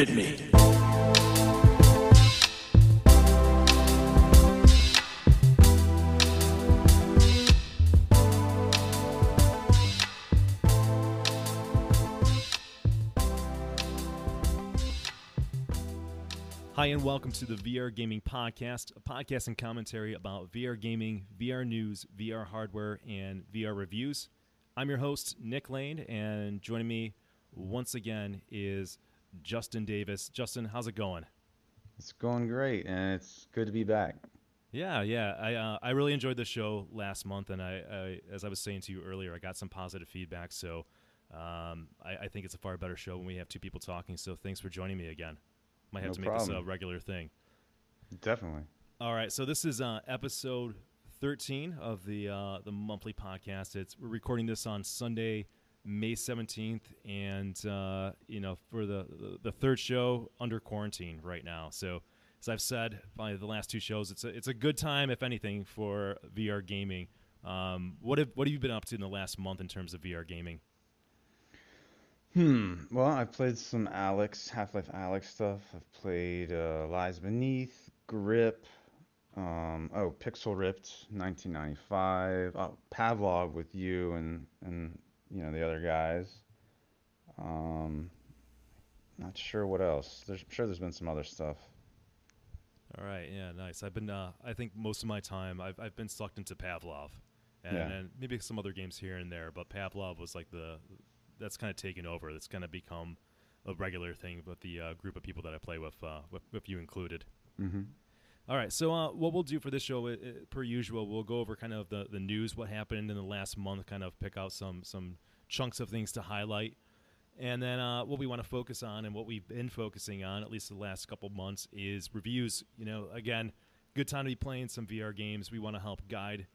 Hit me. Hi, and welcome to the VR Gaming Podcast, a podcast and commentary about VR gaming, VR news, VR hardware, and VR reviews. I'm your host, Nick Lane, and joining me once again is Justin Davis. Justin, how's it going? It's going great, and it's good to be back. Yeah, yeah. I uh, I really enjoyed the show last month, and I, I, as I was saying to you earlier, I got some positive feedback. So um, I, I think it's a far better show when we have two people talking. So thanks for joining me again. Might have No to make this a regular thing. Definitely. All right, so this is uh, episode 13 of the uh, the monthly podcast. It's we're recording this on Sunday, May 17th, and uh, you know for the, the third show under quarantine right now. So as I've said by the last two shows, it's a it's a good time, if anything, for VR gaming. Um, what have what have you been up to in the last month in terms of VR gaming? Hmm. Well, I've played some Alyx, Half-Life Alyx stuff. I've played uh, Lies Beneath, Grip, um, oh, Pixel Ripped, 1995, oh, Pavlov with you and and you know the other guys. Um, not sure what else. There's I'm sure there's been some other stuff. All right, yeah, nice. I've been, uh, I think most of my time, I've, I've been sucked into Pavlov, and, Yeah. and maybe some other games here and there, but Pavlov was like the, that's kind of taken over. It's kind of become a regular thing with the uh, group of people that I play with, uh, with, with you included. hmm All right, so uh, what we'll do for this show, uh, uh, per usual, we'll go over kind of the, the news, what happened in the last month, kind of pick out some some chunks of things to highlight, and then uh, what we want to focus on and what we've been focusing on, at least the last couple months, is reviews. You know, again, good time to be playing some VR games. We want to help guide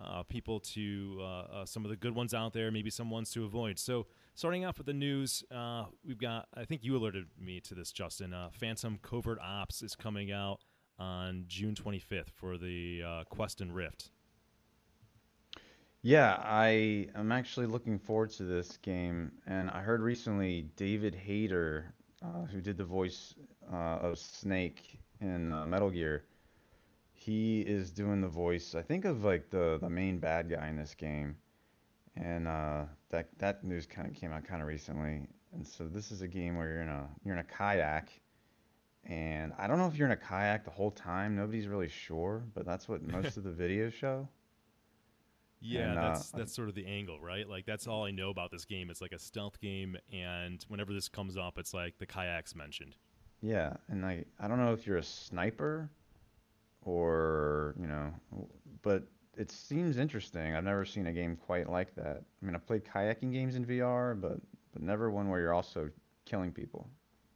uh, people to uh, some of the good ones out there, maybe some ones to avoid. So, starting off with the news, we've got, I think you alerted me to this, Justin. Phantom Covert Ops is coming out on June 25th for the uh, Quest and Rift. Yeah, I am actually looking forward to this game, and I heard recently David Hayter, uh, who did the voice uh, of Snake in uh, Metal Gear, he is doing the voice, I think, of like the the main bad guy in this game, and uh, that that news kind of came out kind of recently. And so this is a game where you're in a you're in a kayak, and I don't know if you're in a kayak the whole time. Nobody's really sure, but that's what most of the videos show. Yeah, And, uh, that's that's sort of the angle, right? Like that's all I know about this game. It's like a stealth game, and whenever this comes up, it's like the kayaks mentioned. Yeah, and like I don't know if you're a sniper or, you know, but it seems interesting. I've never seen a game quite like that. I mean, I've played kayaking games in VR, but but never one where you're also killing people.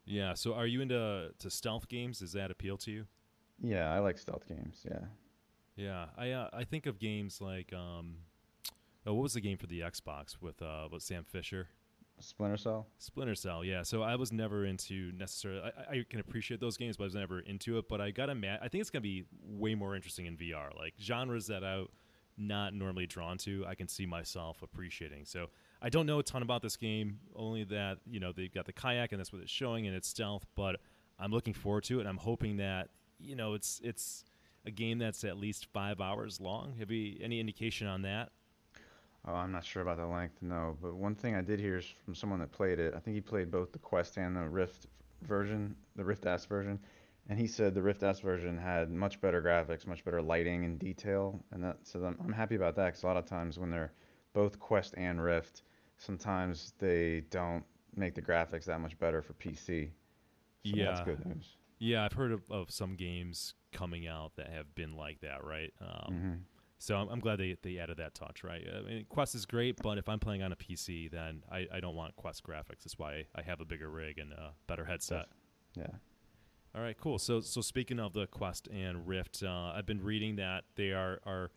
Yeah. So, are you into to stealth games? Does that appeal to you? Yeah, I like stealth games. Yeah. Yeah. I uh, I think of games like um, oh, what was the game for the Xbox with uh, with Sam Fisher? Splinter Cell? Splinter Cell, yeah. So I was never into necessarily. I, I can appreciate those games, but I was never into it. But I got to mad. I think it's gonna be way more interesting in VR. Like genres that I'm not normally drawn to, I can see myself appreciating. So I don't know a ton about this game. Only that you know they've got the kayak and that's what it's showing, and it's stealth. But I'm looking forward to it. and I'm hoping that you know it's it's a game that's at least five hours long. Have you any indication on that? Oh, I'm not sure about the length, no. But one thing I did hear is from someone that played it. I think he played both the Quest and the Rift version, the Rift S version, and he said the Rift S version had much better graphics, much better lighting and detail, and that so I'm, I'm happy about that because a lot of times when they're both Quest and Rift, sometimes they don't make the graphics that much better for PC. So that's Yeah. good news. Yeah, I've heard of, of some games coming out that have been like that, right? Um, hmm So I'm, I'm glad they, they added that touch, right? I mean, Quest is great, but if I'm playing on a PC, then I, I don't want Quest graphics. That's why I have a bigger rig and a better headset. Yeah. All right, cool. So so speaking of the Quest and Rift, uh, I've been reading that they are are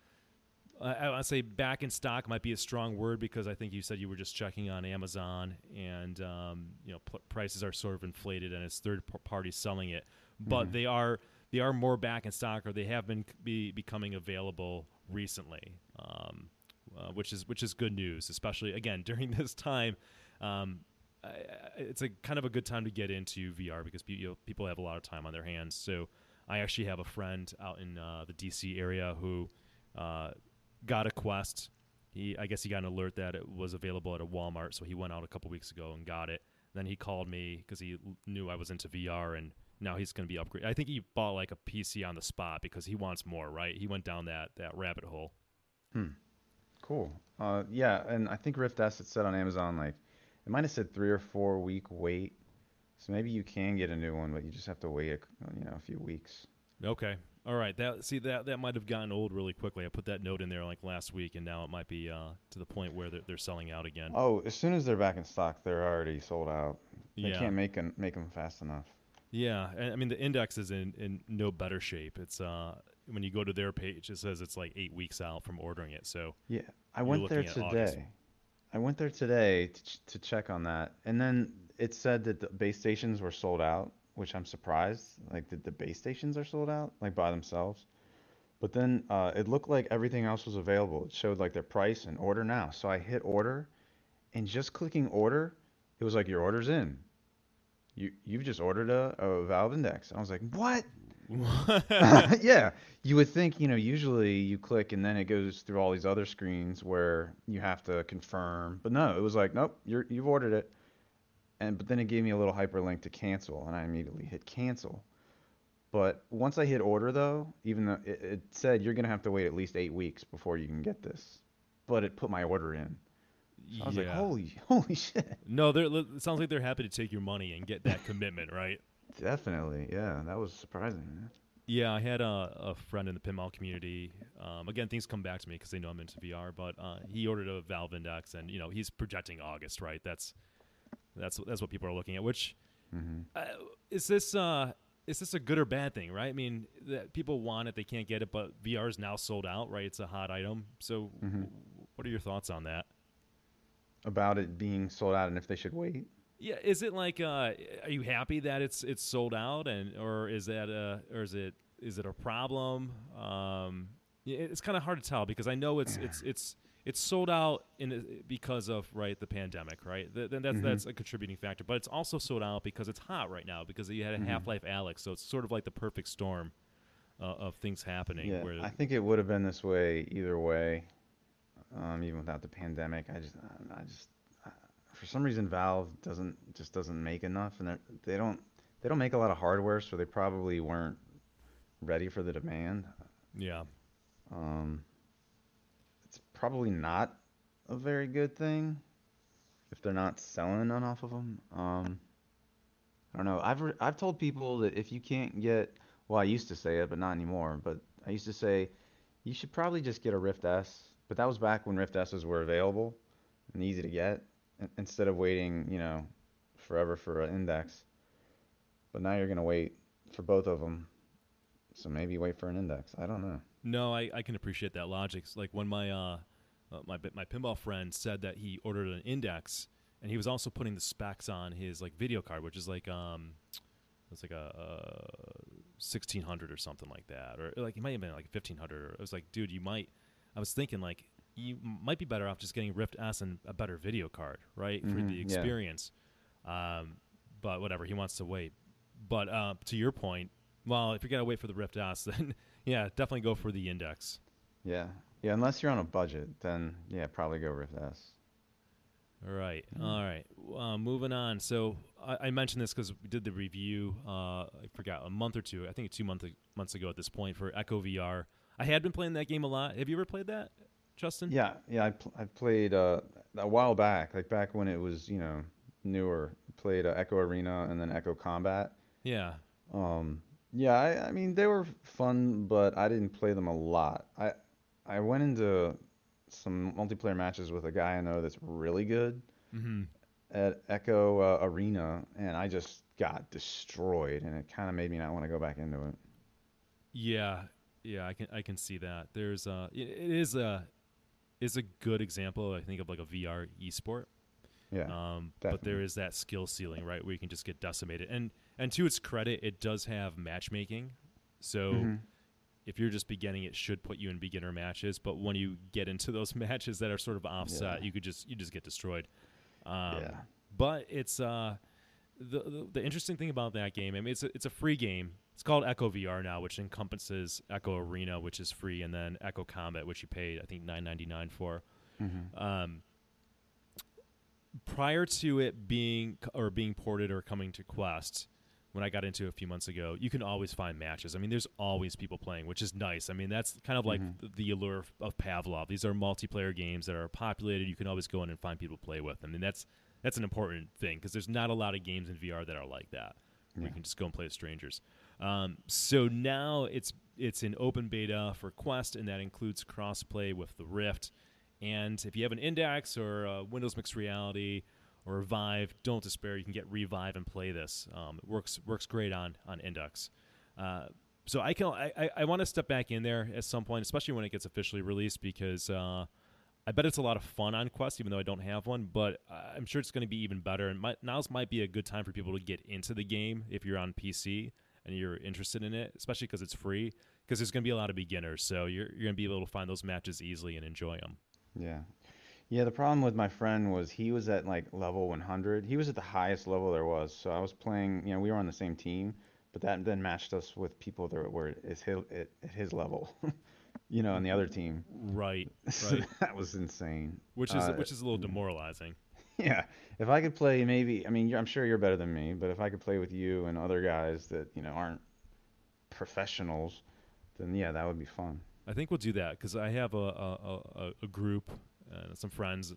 I, I want say back in stock might be a strong word because I think you said you were just checking on Amazon and um, you know p- prices are sort of inflated and it's third p- party selling it, but Mhm. they are they are more back in stock or they have been be becoming available recently, um, uh, which is which is good news, especially again during this time. Um, I, it's a kind of a good time to get into VR because you know, people have a lot of time on their hands. So I actually have a friend out in uh, the DC area who uh, got a Quest. He, I guess he got an alert that it was available at a Walmart, so he went out a couple weeks ago and got it. Then he called me because he l- knew I was into VR, and now he's going to be upgraded. I think he bought like a PC on the spot because he wants more. Right? He went down that that rabbit hole. Hmm. Cool. Uh, yeah, and I think Rift S it said on Amazon like it might have said three or four week wait. So maybe you can get a new one, but you just have to wait a, you know a few weeks. Okay. All right. That see that that might have gotten old really quickly. I put that note in there like last week, and now it might be uh, to the point where they're, they're selling out again. Oh, as soon as they're back in stock, they're already sold out. They yeah. can't make them make them fast enough. Yeah. I mean, the index is in, in no better shape. It's uh when you go to their page, it says it's like eight weeks out from ordering it. So Yeah, I went there at August. today. I went there today to, ch- to check on that, and then it said that the base stations were sold out, which I'm surprised. Like that the base stations are sold out, like by themselves. But then uh, it looked like everything else was available. It showed like their price and order now. So I hit order, and just clicking order, it was like your order's in. You you've just ordered a, a Valve Index. I was like, what? yeah, you would think, you know, usually you click and then it goes through all these other screens where you have to confirm. But no, it was like, nope, you're you've ordered it. And but then it gave me a little hyperlink to cancel, and I immediately hit cancel. But once I hit order though, even though it, it said you're gonna have to wait at least eight weeks before you can get this, but it put my order in. So I was like, holy, holy shit. No, they're, it sounds like they're happy to take your money and get that commitment, right? Definitely, yeah, that was surprising. man. Yeah, I had a, a friend in the pinball community. Um, again, things come back to me because they know I'm into VR. But uh, he ordered a Valve Index, and you know he's projecting August, right? That's that's that's what people are looking at. Which hmm uh, is this uh, is this a good or bad thing, right? I mean, that people want it, they can't get it, but VR is now sold out, right? It's a hot item. So, Mhm. what are your thoughts on that? About it being sold out and if they should wait. Yeah, is it like uh are you happy that it's it's sold out and or is that uh or is it is it a problem? Um it's kind of hard to tell because I know it's it's it's it's sold out in because of right the pandemic, right? Th- Then that's Mhm. that's a contributing factor, but it's also sold out because it's hot right now because you had a Mhm. Half-Life Alyx, so it's sort of like the perfect storm uh, of things happening Yeah, where I think it would have been this way either way, um, even without the pandemic. I just, I just, uh, for some reason, Valve doesn't just doesn't make enough, and they're- don't they don't make a lot of hardware, so they probably weren't ready for the demand. yeah. Um, probably not a very good thing if they're not selling off of them. Um, I don't know. I've re- I've told people that if you can't get, well, I used to say it, but not anymore. But I used to say you should probably just get a Rift S. But that was back when Rift S's were available and easy to get, instead of waiting, you know, forever for an index. But now you're gonna wait for both of them. So maybe wait for an index. I don't know. No, I, I can appreciate that logic. It's Like when my uh, uh, my my pinball friend said that he ordered an index, and he was also putting the specs on his like video card, which is like um, it's like a, uh sixteen hundred or something like that, or like it might have been like fifteen hundred. It was like, dude, you might. I was thinking like you might be better off just getting Rift S and a better video card, right, for Mhm, the yeah. experience. Um, but whatever, he wants to wait. But uh, to your point, well, if you're gonna wait for the Rift S, then yeah, definitely go for the index. Yeah. Yeah, unless you're on a budget, then yeah, probably go with S. All right, all right. Uh, moving on. So I, I mentioned this because we did the review. Uh, I forgot a month or two. I think two month, months ago at this point for Echo VR. I had been playing that game a lot. Have you ever played that, Justin? Yeah, yeah, I pl- I played uh, a while back, like back when it was, you know, newer. Played uh, Echo Arena and then Echo Combat. Yeah. Um, yeah, I, I mean they were fun, but I didn't play them a lot. I I went into some multiplayer matches with a guy I know that's really good Mm-hmm. at Echo uh, Arena, and I just got destroyed, and it kind of made me not want to go back into it. Yeah, yeah, I can I can see that. There's a it it is a is a good example. I think of like a VR esport. Yeah, Um, but there is that skill ceiling, right, where you can just get decimated. And and to its credit, it does have matchmaking. So Mhm. if you're just beginning, it should put you in beginner matches. But when you get into those matches that are sort of offset, Yeah. you could just you just get destroyed. Um, yeah. but it's uh, the, the the interesting thing about that game. I mean, it's a, it's a free game. It's called Echo VR now, which encompasses Echo Arena, which is free, and then Echo Combat, which you paid I think nine ninety nine for. Mm-hmm. Um, prior to it being or being ported or coming to Quest, when I got into it a few months ago, you can always find matches. I mean, there's always people playing, which is nice. I mean, that's kind of like Mhm. the, allure of, of Pavlov. These are multiplayer games that are populated. You can always go in and find people to play with. I mean, that's that's an important thing because there's not a lot of games in VR that are like that. Where Yeah. you can just go and play with strangers. Um, so now it's it's in open beta for Quest, and that includes crossplay with the Rift. And if you have an Index or a Windows Mixed Reality or a Vive, don't despair. You can get Revive and play this. Um, it works works great on on Index. Uh, so I can I, I, want to step back in there at some point, especially when it gets officially released, because uh, I bet it's a lot of fun on Quest, even though I don't have one. But I'm sure it's going to be even better. And might, now's might be a good time for people to get into the game if you're on PC and you're interested in it, especially because it's free. Because there's going to be a lot of beginners, so you're you're going to be able to find those matches easily and enjoy them. Yeah. Yeah, the problem with my friend was he was at like level 100. He was at the highest level there was. So I was playing, you know, we were on the same team, but that then matched us with people that were at his, at at his level, you know, on the other team. Right, So right. that was insane. which is Uh, which is a little demoralizing. Yeah, if I could play maybe, I mean, you're, I'm sure you're better than me, but if I could play with you and other guys that, you know, aren't professionals, then yeah, that would be fun. I think we'll do that because I have a a, a, a group, uh, some friends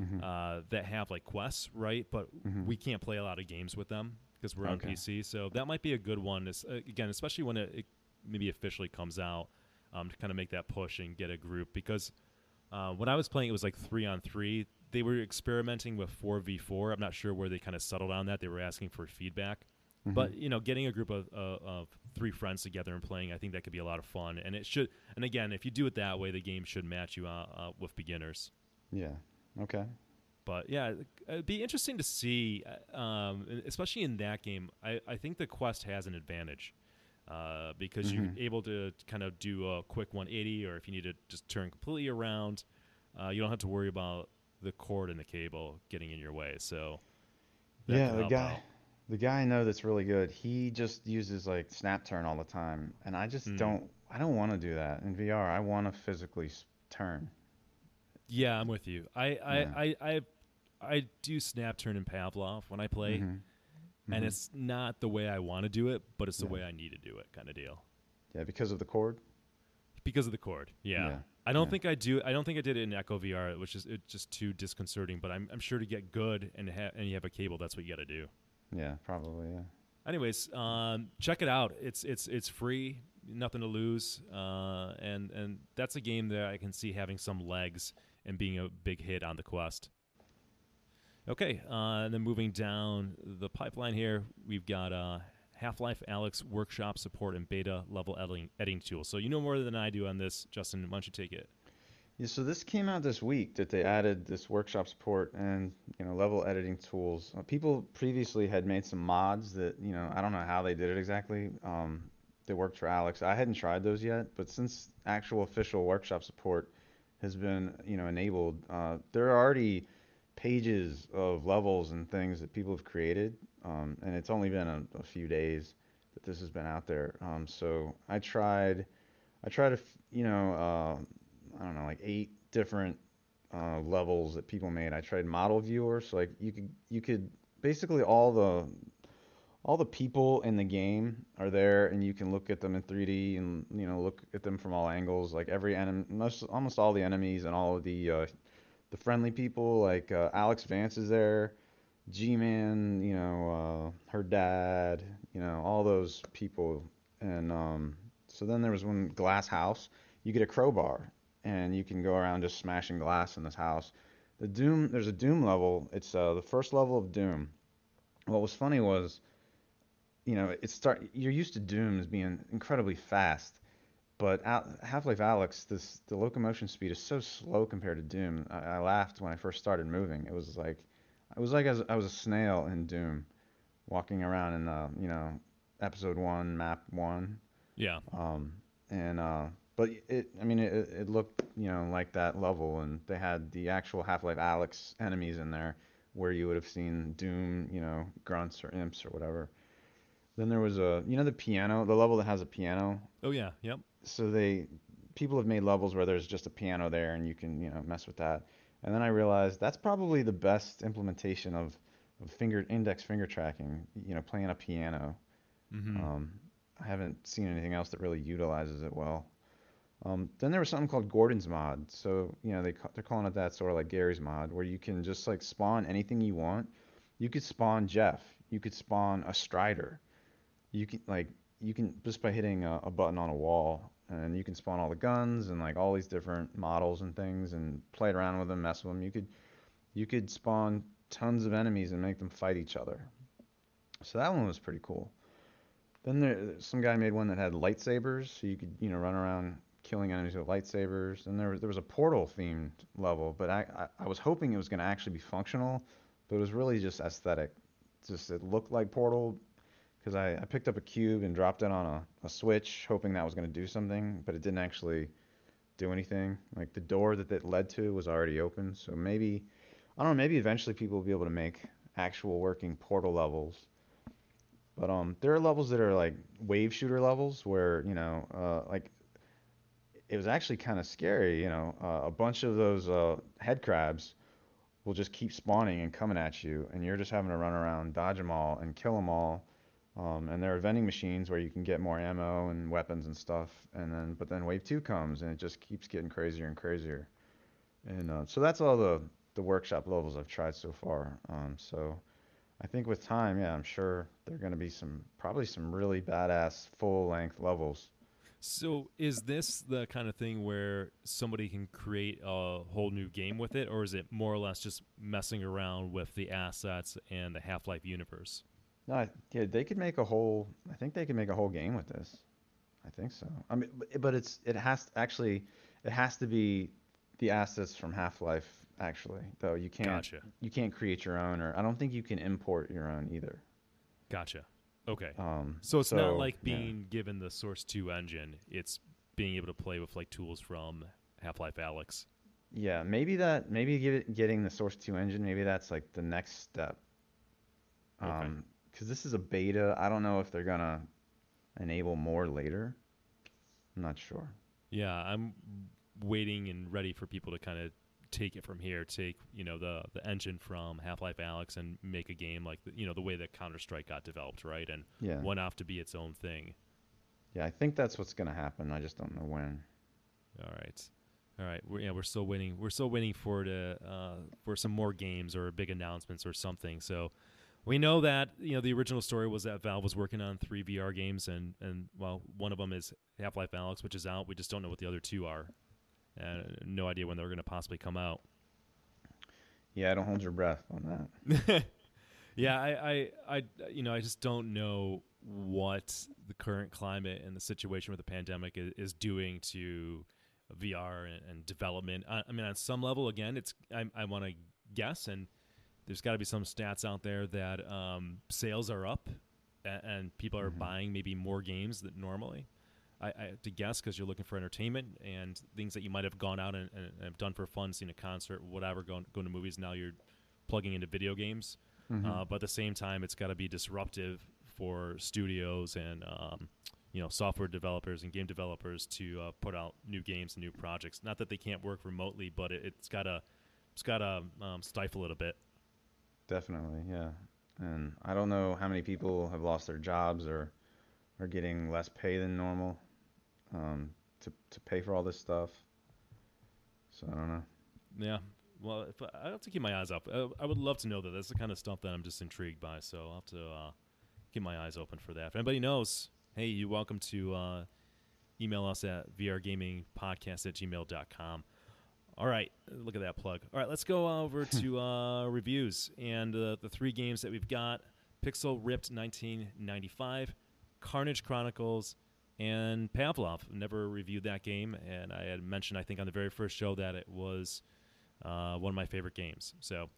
Mhm. uh, that have like quests, right? But Mhm. we can't play a lot of games with them because we're on PC. So that might be a good one. es- uh, again, especially when it, it maybe officially comes out, um, to kind of make that push and get a group. Because uh, when I was playing, it was like three on three. They were experimenting with four v four. I'm not sure where they kind of settled on that. They were asking for feedback. Mhm. But you know, getting a group of, uh, of three friends together and playing, I think that could be a lot of fun. And it should. And again, if you do it that way, the game should match you uh, uh, with beginners. yeah, okay. But yeah, it'd be interesting to see, uh, um, especially in that game. I, I think the quest has an advantage uh, because Mhm. you're able to kind of do a quick 180, or if you need to just turn completely around, uh, you don't have to worry about the cord and the cable getting in your way. So Yeah, the guy, out. The guy I know that's really good. He just uses like snap turn all the time, and I just Mm. don't. I don't want to do that in VR. I want to physically turn. Yeah, I'm with you. I I, Yeah. I, I I do snap turn in Pavlov when I play, Mhm. and Mhm. it's not the way I want to do it, but it's the Yeah. way I need to do it, kind of deal. yeah, because of the cord. Because of the cord, yeah. Yeah, I don't think I do. I don't think I did it in Echo VR, which is it's just too disconcerting. But I'm, I'm sure to get good and ha- and you have a cable, that's what you got to do. Yeah, probably. Yeah. Anyways, um, check it out. It's it's it's free, nothing to lose, uh, and and that's a game that I can see having some legs and being a big hit on the Quest. Okay, uh, and then moving down the pipeline here, we've got uh, Half-Life Alyx workshop support and beta level editing, editing tool. So you know more than I do on this, Justin. Why don't you take it? Yeah, so this came out this week that they added this workshop support and you know level editing tools. Uh, people previously had made some mods that you know I don't know how they did it exactly. Um, they worked for Alyx. I hadn't tried those yet, but since actual official workshop support has been you know enabled, uh, there are already pages of levels and things that people have created, um, and it's only been a, a few days that this has been out there. Um, so I tried, I tried to you know. Uh, I don't know, like eight different uh, levels that people made. I tried model viewer, so like you could you could basically all the all the people in the game are there, and you can look at them in 3D and you know look at them from all angles. Like every enemy, most almost all the enemies and all of the uh, the friendly people. Like uh, Alyx Vance is there, G-Man, you know, uh, her dad, you know, all those people. And um, so then there was one glass house. You get a crowbar and you can go around just smashing glass in this house. The Doom, there's a Doom level. It's uh, the first level of Doom. What was funny was, you know, it start. You're used to Doom as being incredibly fast, but Al- Half-Life Alyx, this the locomotion speed is so slow compared to Doom. I, I laughed when I first started moving. It was like, it was like I was, I was a snail in Doom, walking around in uh, you know, episode one, map one. Yeah. Um, and uh, but it, I mean, it, it looked, you know, like that level, and they had the actual Half-Life Alyx enemies in there, where you would have seen Doom, you know, grunts or imps or whatever. Then there was a, you know, the piano, the level that has a piano. Oh yeah, yep. So they, people have made levels where there's just a piano there and you can, you know, mess with that. And then I realized that's probably the best implementation of, of finger index finger tracking, you know, playing a piano. hmm Um, I haven't seen anything else that really utilizes it well. Um, then there was something called Gordon's mod. So, you know, they they're calling it that sort of like Gary's mod, where you can just like spawn anything you want. You could spawn Jeff. You could spawn a Strider. You can like you can just by hitting a, a button on a wall, and you can spawn all the guns and like all these different models and things, and play around with them, mess with them. You could you could spawn tons of enemies and make them fight each other. So that one was pretty cool. Then there, some guy made one that had lightsabers, so you could, you know, run around killing enemies with lightsabers. And there there was a portal themed level, but I I, I was hoping it was going to actually be functional, but it was really just aesthetic. Just it looked like Portal because I, I picked up a cube and dropped it on a, a switch, hoping that was going to do something, but it didn't actually do anything. Like the door that that led to was already open, so maybe I don't know. Maybe eventually people will be able to make actual working Portal levels. But um, there are levels that are like wave shooter levels where you know, uh, like it was actually kind of scary. You know, uh, a bunch of those uh, head crabs will just keep spawning and coming at you, and you're just having to run around, dodge them all, and kill them all. Um, and there are vending machines where you can get more ammo and weapons and stuff. And then, but then wave two comes, and it just keeps getting crazier and crazier. And uh, so that's all the the workshop levels I've tried so far. Um, so. I think with time, yeah, I'm sure there are going to be some, probably some really badass full length levels. So is this the kind of thing where somebody can create a whole new game with it, or is it more or less just messing around with the assets and the Half-Life universe? No, I, yeah, they could make a whole, I think they could make a whole game with this. I think so. I mean, but, it's, it has actually, it has to be the assets from Half-Life actually, though you can't, Gotcha. you can't create your own, or I don't think you can import your own either. Gotcha. Okay. Um, So it's not so, like yeah. being given the Source 2 engine. It's being able to play with like tools from Half-Life Alyx. Yeah, maybe that maybe give it, getting the Source 2 engine, maybe that's like the next step. Okay. Um, because this is a beta. I don't know if they're gonna enable more later. I'm not sure. Yeah, I'm waiting and ready for people to kind of take it from here. Take you know the the engine from Half-Life Alyx and make a game like the, you know the way that Counter Strike got developed, right? And Yeah. went off to be its own thing. Yeah, I think that's what's gonna happen. I just don't know when. All right, all right. We're, yeah, we're still waiting. We're still waiting for the uh, for some more games or big announcements or something. So we know that you know the original story was that Valve was working on three VR games, and and well, one of them is Half Life Alyx, which is out. We just don't know what the other two are. And no idea when they're going to possibly come out. Yeah, I don't hold your breath on that. yeah, I, I, I, you know, I just don't know what the current climate and the situation with the pandemic is, is doing to VR and, and development. I, I mean, on some level, again, it's I, I want to guess, and there's got to be some stats out there that um, sales are up and, and people are Mhm. buying maybe more games than normally. I, I to guess because you're looking for entertainment and things that you might have gone out and, and, have done for fun, seen a concert, whatever, going going to movies. Now you're plugging into video games. Mhm. Uh, but at the same time, it's got to be disruptive for studios and um, you know software developers and game developers to uh, put out new games and new projects. Not that they can't work remotely, but it, it's got to it's got to um, stifle it a bit. Definitely, yeah. And I don't know how many people have lost their jobs or are getting less pay than normal um, to to pay for all this stuff. So I don't know. Yeah. Well, if I have to keep my eyes up. Uh, I would love to know that. That's the kind of stuff that I'm just intrigued by. So I'll have to uh, keep my eyes open for that. If anybody knows, hey, you're welcome to uh, email us at vrgamingpodcast at gmail.com. All right, look at that plug. All right, let's go over to uh, reviews and uh, the three games that we've got: Pixel Ripped 1995, Carnage Chronicles, and Pavlov. Never reviewed that game, and I had mentioned I think on the very first show that it was uh, one of my favorite games. So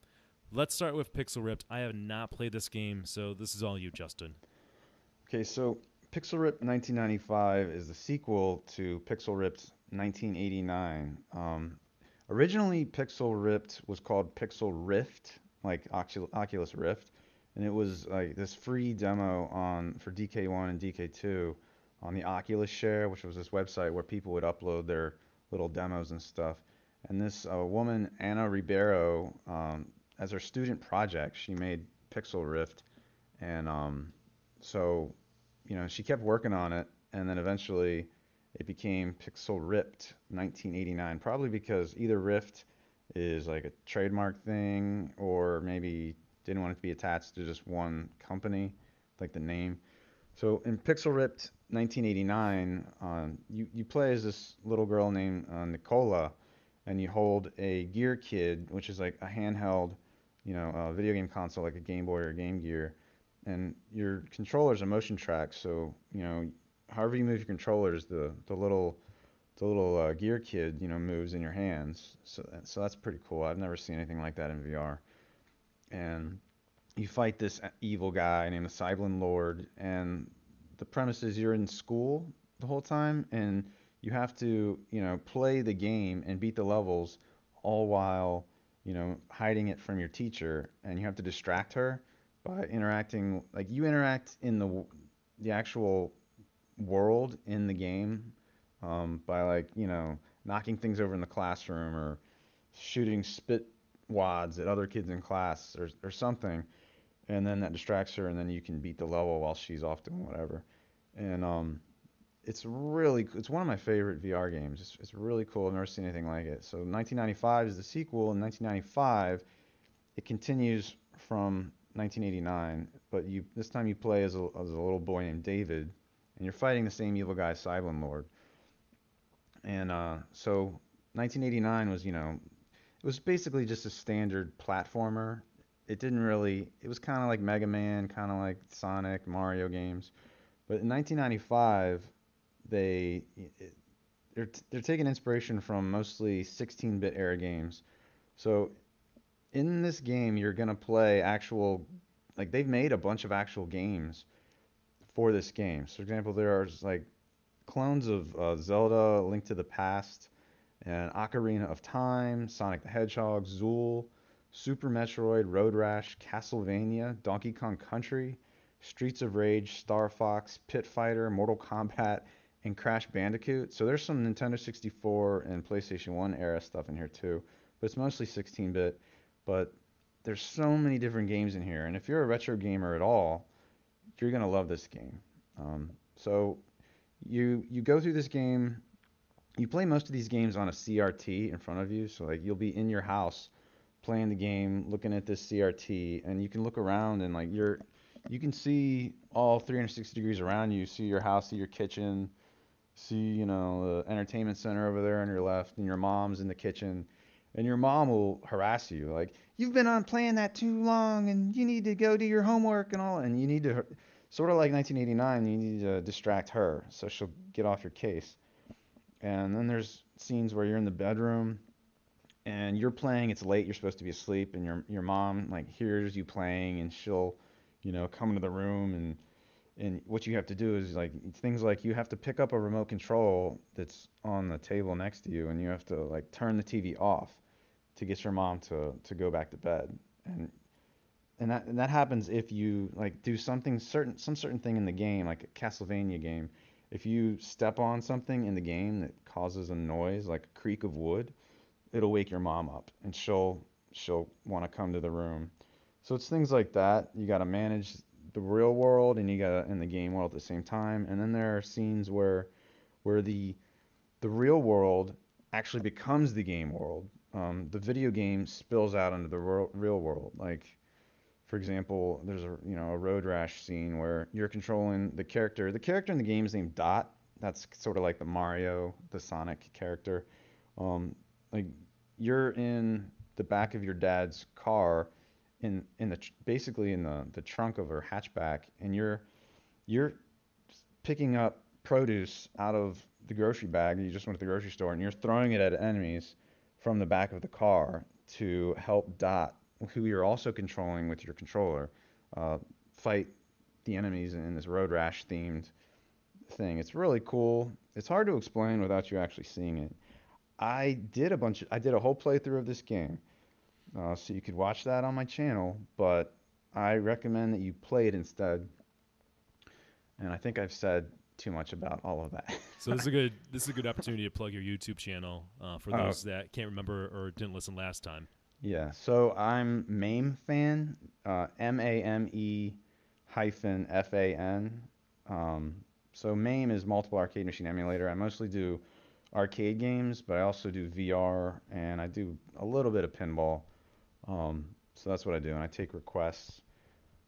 let's start with Pixel Ripped. I have not played this game, so this is all you, Justin. Okay, so Pixel Ripped 1995 is the sequel to Pixel Ripped 1989. Um, originally, Pixel Ripped was called Pixel Rift, like Oculus Rift, and it was like this free demo on for DK1 and DK2 on the Oculus Share, which was this website where people would upload their little demos and stuff. And this uh, woman, Ana Ribeiro, um, as her student project, she made Pixel Rift, and um, so you know she kept working on it, and then eventually it became Pixel Ripped 1989, probably because either Rift is like a trademark thing, or maybe didn't want it to be attached to just one company, like the name. So in Pixel Ripped 1989, um, you, you play as this little girl named uh, Nicola, and you hold a Gear Kid, which is like a handheld, you know, uh, video game console like a Game Boy or Game Gear, and your controller's a motion track. So you know, however you move your controllers, the the little the little uh, Gear Kid, you know, moves in your hands. So so that's pretty cool. I've never seen anything like that in VR. And you fight this evil guy named the Cyblin Lord, and the premise is you're in school the whole time, and you have to, you know, play the game and beat the levels, all while, you know, hiding it from your teacher, and you have to distract her by interacting. Like you interact in the the actual world in the game um, by like you know knocking things over in the classroom or shooting spit wads at other kids in class or, or something and then that distracts her and then you can beat the level while she's off doing whatever. And um, it's really it's one of my favorite VR games. It's, it's really cool. I've never seen anything like it. So 1995 is the sequel. In 1995 it continues from 1989 but you this time you play as a, as a little boy named David and you're fighting the same evil guy Cyblin Lord. And uh, so 1989 was, you know, it was basically just a standard platformer. It didn't really, it was kind of like Mega Man, kind of like Sonic, Mario games. But in 1995, they they're they're taking inspiration from mostly 16-bit era games. So in this game, you're gonna play actual, like they've made a bunch of actual games for this game. So, for example, there are like clones of uh, Zelda, Link to the Past, and Ocarina of Time, Sonic the Hedgehog, Zool, Super Metroid, Road Rash, Castlevania, Donkey Kong Country, Streets of Rage, Star Fox, Pit Fighter, Mortal Kombat, and Crash Bandicoot. So there's some Nintendo 64 and PlayStation 1 era stuff in here too, but it's mostly 16-bit. But there's so many different games in here, and if you're a retro gamer at all, you're gonna love this game. Um, so you you go through this game. You play most of these games on a CRT in front of you, so like you'll be in your house playing the game, looking at this CRT, and you can look around and like you're you can see all 360 degrees around you. See your house, see your kitchen, see you know the entertainment center over there on your left, and your mom's in the kitchen, and your mom will harass you like you've been on playing that too long, and you need to go do your homework and all, and you need to sort of like 1989, you need to distract her so she'll get off your case. And then there's scenes where you're in the bedroom and you're playing. It's late. You're supposed to be asleep, and your your mom like hears you playing, and she'll, you know, come into the room and and what you have to do is like things like you have to pick up a remote control that's on the table next to you, and you have to like turn the TV off to get your mom to to go back to bed. And and that and that happens if you like do something certain some certain thing in the game like a Castlevania game if you step on something in the game that causes a noise like a creak of wood it'll wake your mom up and she'll she'll want to come to the room so it's things like that you got to manage the real world and you got to in the game world at the same time and then there are scenes where where the the real world actually becomes the game world um, the video game spills out into the real world like for example, there's a you know a road rash scene where you're controlling the character. The character in the game is named Dot. That's sort of like the Mario, the Sonic character. Um, like you're in the back of your dad's car, in in the basically in the the trunk of her hatchback, and you're you're picking up produce out of the grocery bag. You just went to the grocery store, and you're throwing it at enemies from the back of the car to help Dot who you're also controlling with your controller, uh, fight the enemies in this road rash themed thing. It's really cool. It's hard to explain without you actually seeing it. I did a bunch. Of, I did a whole playthrough of this game. uh, so you could watch that on my channel. But I recommend that you play it instead. And I think I've said too much about all of that. So this is a good this is a good opportunity to plug your YouTube channel uh, for Oh. those that can't remember or didn't listen last time. Yeah, so I'm MAME fan, uh, M A M E hyphen F A N. Um, so MAME is multiple arcade machine emulator. I mostly do arcade games, but I also do VR and I do a little bit of pinball. Um, so that's what I do, and I take requests.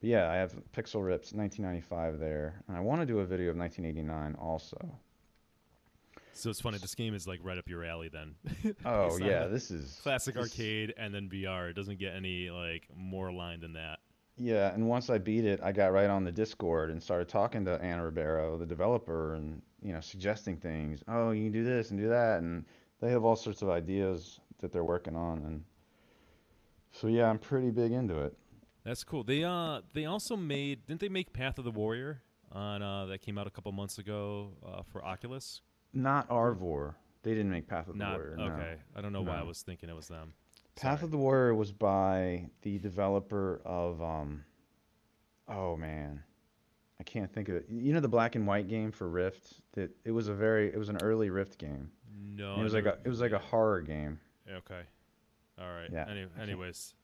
But yeah, I have Pixel Rips 1995 there, and I want to do a video of 1989 also. So it's funny. This game is like right up your alley. Then. Oh yeah, this is Classic this- arcade and then VR. It doesn't get any like more aligned than that. Yeah, and once I beat it, I got right on the Discord and started talking to Ana Ribeiro, the developer, and you know, suggesting things. Oh, you can do this and do that, and they have all sorts of ideas that they're working on, and so yeah, I'm pretty big into it. That's cool. They uh they also made didn't they make Path of the Warrior on uh that came out a couple months ago uh, for Oculus? Not Arvor. They didn't make Path of the Not Warrior. no. okay. I don't know why I was thinking it was them. Path Sorry. of the Warrior was by the developer of um oh man. I can't think of it. You know the black and white game for Rift? That it was a very it was an early Rift game. No, it was like a it was like a horror game. Okay. All right. Yeah. Any, anyways,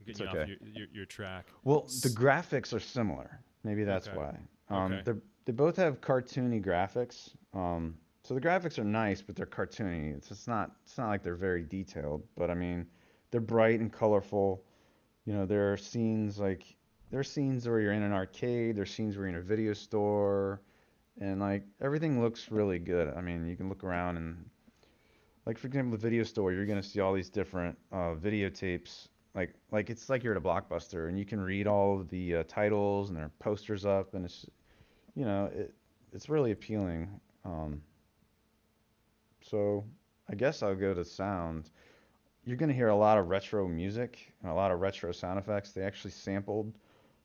I'm It's getting you off okay. your, your, your track. Well, the graphics are similar. Maybe that's Okay. why. Um, Okay. they both have cartoony graphics. Um, so the graphics are nice, but they're cartoony. It's it's not it's not like they're very detailed. But I mean, they're bright and colorful. You know, there are scenes like there are scenes where you're in an arcade. There's scenes where you're in a video store, and like everything looks really good. I mean, you can look around and like for example, the video store, you're gonna see all these different uh, videotapes. Like like it's like you're at a blockbuster and you can read all of the uh, titles and there are posters up and it's you know it it's really appealing. Um, so I guess I'll go to sound. You're gonna hear a lot of retro music and a lot of retro sound effects. They actually sampled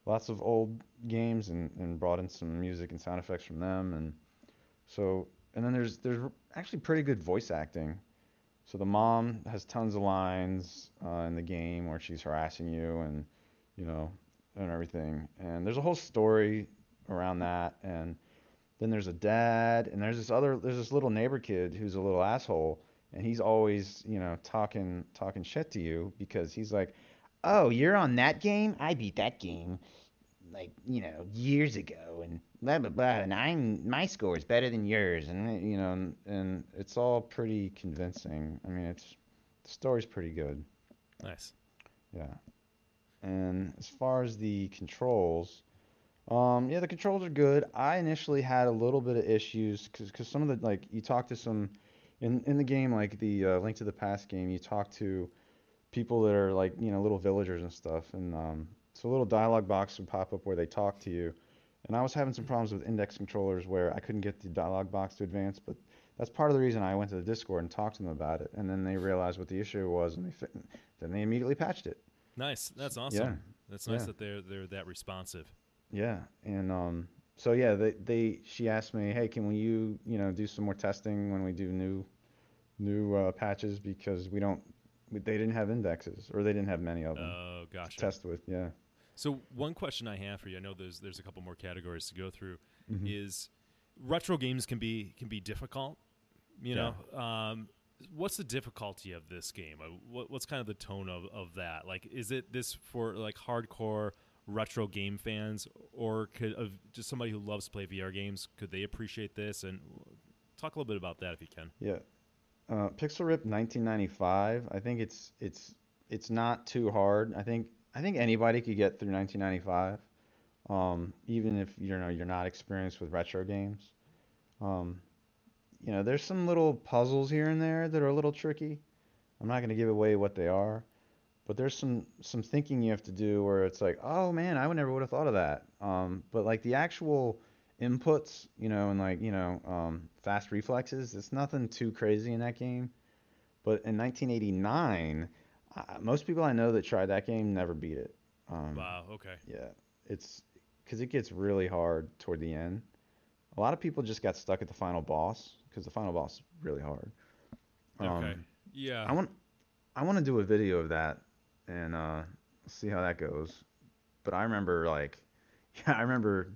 lots of old games and, and brought in some music and sound effects from them and so and then there's there's actually pretty good voice acting. So the mom has tons of lines uh, in the game where she's harassing you and you know and everything. And there's a whole story around that. And then there's a dad and there's this other there's this little neighbor kid who's a little asshole and he's always you know talking talking shit to you because he's like, oh you're on that game? I beat that game like you know years ago and blah blah blah and I'm my score is better than yours and you know and, and it's all pretty convincing. I mean it's the story's pretty good. Nice. Yeah. And as far as the controls, um, yeah, the controls are good. I initially had a little bit of issues because some of the like you talk to some in in the game like the uh, Link to the Past game, you talk to people that are like you know little villagers and stuff, and um, so a little dialogue box would pop up where they talk to you. And I was having some problems with index controllers where I couldn't get the dialogue box to advance, but that's part of the reason I went to the Discord and talked to them about it. And then they realized what the issue was, and they fi- then they immediately patched it. Nice. That's awesome. Yeah. That's nice Yeah. that they're they're that responsive. Yeah, and um, so yeah, they they she asked me, hey, can we you you know do some more testing when we do new new uh, patches because we don't they didn't have indexes or they didn't have many of them Oh, to gotcha. test with. Yeah. So one question I have for you, I know there's there's a couple more categories to go through, Mhm. is retro games can be can be difficult. You Yeah. know, um, what's the difficulty of this game? Uh, What, what's kind of the tone of, of that? Like, is it this for like hardcore retro game fans, or could of just somebody who loves to play VR games? Could they appreciate this? And talk a little bit about that if you can. Yeah. Uh, Pixel Rip 1995. I think it's it's it's not too hard. I think I think anybody could get through 1995, um, even if you know you're not experienced with retro games. Um, you know, there's some little puzzles here and there that are a little tricky. I'm not going to give away what they are, but there's some some thinking you have to do where it's like, oh man, I would never would have thought of that. Um, but like the actual inputs, you know, and like, you know, um, fast reflexes. It's nothing too crazy in that game. But in 1989, uh, most people I know that tried that game never beat it. Um, Wow. Okay. Yeah, it's because it gets really hard toward the end. A lot of people just got stuck at the final boss because the final boss is really hard. Okay. Um, yeah. I want I want to do a video of that and uh, see how that goes. But I remember like, yeah, I remember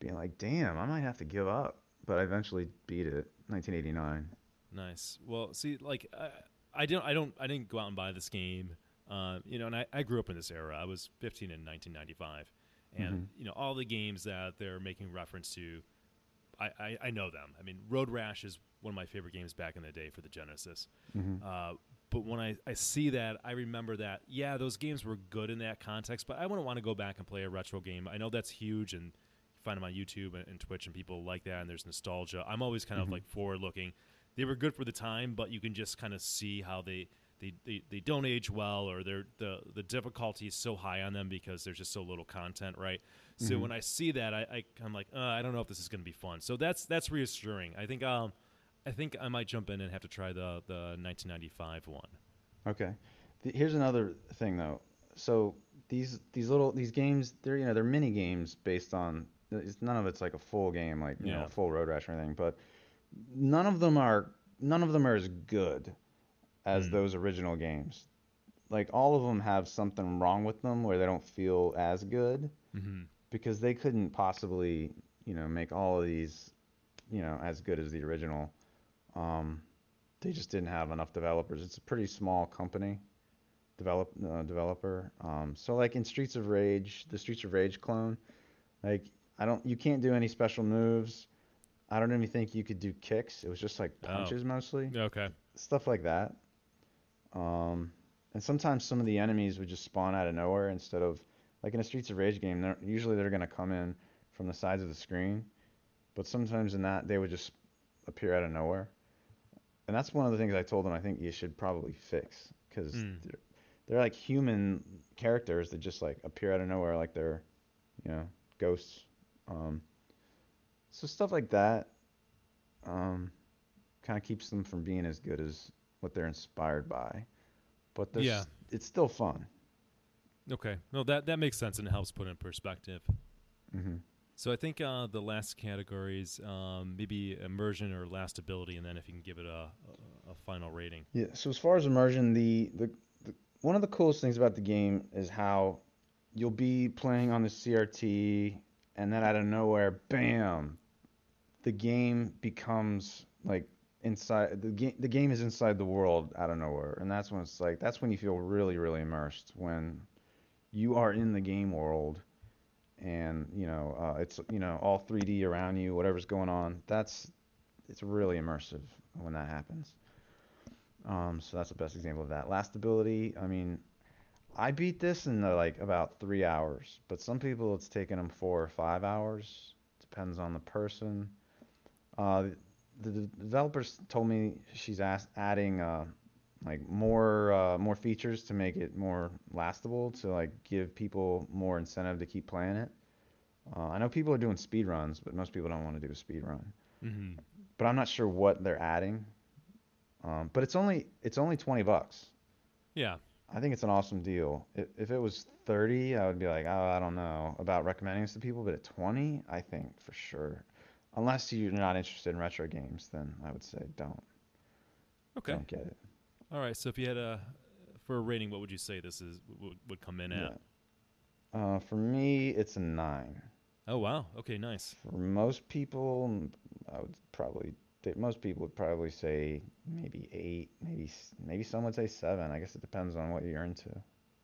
being like, damn, I might have to give up. But I eventually beat it, 1989. Nice. Well, see, like I, I don't, I don't, I didn't go out and buy this game. Uh, you know, and I, I grew up in this era. I was 15 in 1995, and Mhm. you know all the games that they're making reference to, I, I, I know them. I mean, Road Rash is one of my favorite games back in the day for the Genesis. Mhm. Uh, but when I, I see that, I remember that, yeah, those games were good in that context, but I wouldn't want to go back and play a retro game. I know that's huge, and find them on YouTube and, and Twitch, and people like that, and there's nostalgia. I'm always kind of Mhm. like forward looking. They were good for the time, but you can just kind of see how they, they, they, they don't age well, or they're, the, the difficulty is so high on them because there's just so little content, right? So Mhm. when I see that, I, I, I'm like, uh, I don't know if this is going to be fun. So that's that's reassuring. I think um, I think I might jump in and have to try the the 1995 one. Okay. Th- Here's another thing though. So these these little these games, they're you know they're mini games based on. It's, none of it's like a full game, like you know Yeah. a full road rash or anything. But none of them are none of them are as good as Mm. those original games. Like all of them have something wrong with them where they don't feel as good Mm-hmm. because they couldn't possibly you know make all of these you know as good as the original. Um, they just didn't have enough developers. It's a pretty small company, develop uh, developer. Um, so like in Streets of Rage, the Streets of Rage clone, like I don't, you can't do any special moves. I don't even think you could do kicks. It was just like Oh. punches mostly, Okay. stuff like that. Um, and sometimes some of the enemies would just spawn out of nowhere instead of like in a Streets of Rage game. They're, usually they're gonna come in from the sides of the screen, but sometimes in that they would just appear out of nowhere. And that's one of the things I told them I think you should probably fix because Mm. they're, they're like human characters that just like appear out of nowhere like they're, you know, ghosts. Um, so stuff like that um, kind of keeps them from being as good as what they're inspired by. But Yeah. it's still fun. Okay. No, that that makes sense and it helps put it in perspective. hmm So I think uh, the last categories, um, maybe immersion or last ability, and then if you can give it a, a, a final rating. Yeah. So as far as immersion, the, the the one of the coolest things about the game is how you'll be playing on the CRT, and then out of nowhere, bam, the game becomes like inside the game. The game is inside the world out of nowhere, and that's when it's like that's when you feel really really immersed when you are in the game world, and you know uh, it's you know all 3D around you, whatever's going on. That's it's really immersive when that happens. Um, so that's the best example of that. Last ability, I mean, I beat this in like about three hours, but some people it's taken them four or five hours. Depends on the person. Uh, the, the developers told me she's asked, adding uh, like more uh, more features to make it more lastable to like give people more incentive to keep playing it. Uh, I know people are doing speed runs, but most people don't want to do a speed run Mm-hmm. but I'm not sure what they're adding. Um, but it's only it's only 20 bucks. Yeah. I think it's an awesome deal. If, if it was 30, I would be like, oh, I don't know about recommending this to people. But at 20, I think for sure. Unless you're not interested in retro games, then I would say don't Okay. don't get it. All right. So if you had a for a rating, what would you say this is would, would come in at? Yeah. Uh, for me, it's a nine. Oh wow. Okay. Nice. For most people, I would probably they- most people would probably say maybe eight, maybe maybe some would say seven. I guess it depends on what you're into.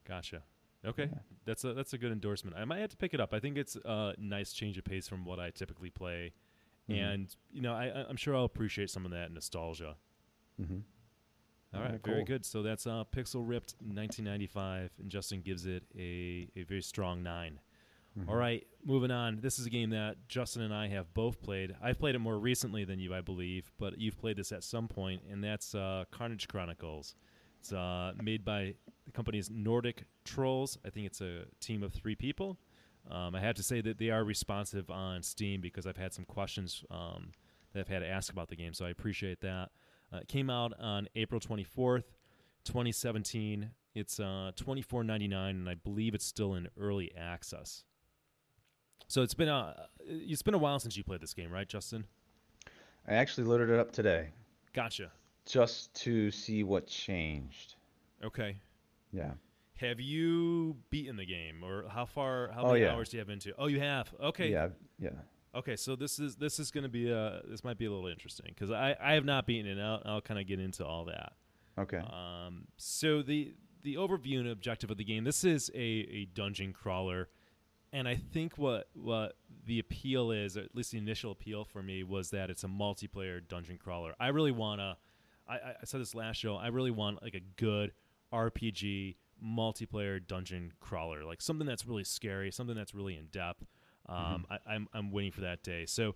Gotcha. Okay. Yeah. That's a that's a good endorsement. I might have to pick it up. I think it's a nice change of pace from what I typically play, Mhm. and you know I I'm sure I'll appreciate some of that nostalgia. Mm-hmm. All Yeah, right, very good. So that's uh, Pixel Ripped 1995, and Justin gives it a, a very strong 9 Mm-hmm. All right, moving on. This is a game that Justin and I have both played. I've played it more recently than you, I believe, but you've played this at some point, and that's uh, Karnage Chronicles. It's uh, made by the company's Nordic Trolls. I think it's a team of three people. Um, I have to say that they are responsive on Steam because I've had some questions um, that I've had to ask about the game, so I appreciate that. Uh, it came out on April 24th, 2017. It's uh, 24.99, and I believe it's still in early access. So it's been a it's been a while since you played this game, right, Justin? I actually loaded it up today Gotcha. just to see what changed. Okay. Yeah. Have you beaten the game, or how far? How Oh, many yeah. hours do you have into? Oh, you have. Okay. Yeah, yeah. Okay. So this is this is going to be a this might be a little interesting because I I have not beaten it. I'll, I'll kind of get into all that. Okay. Um, so the the overview and objective of the game. This is a, a dungeon crawler, and I think what what the appeal is, or at least the initial appeal for me, was that it's a multiplayer dungeon crawler. I really wanna. I, I said this last show. I really want like a good RPG multiplayer dungeon crawler, like something that's really scary, something that's really in depth. Um, I, I'm I'm waiting for that day. So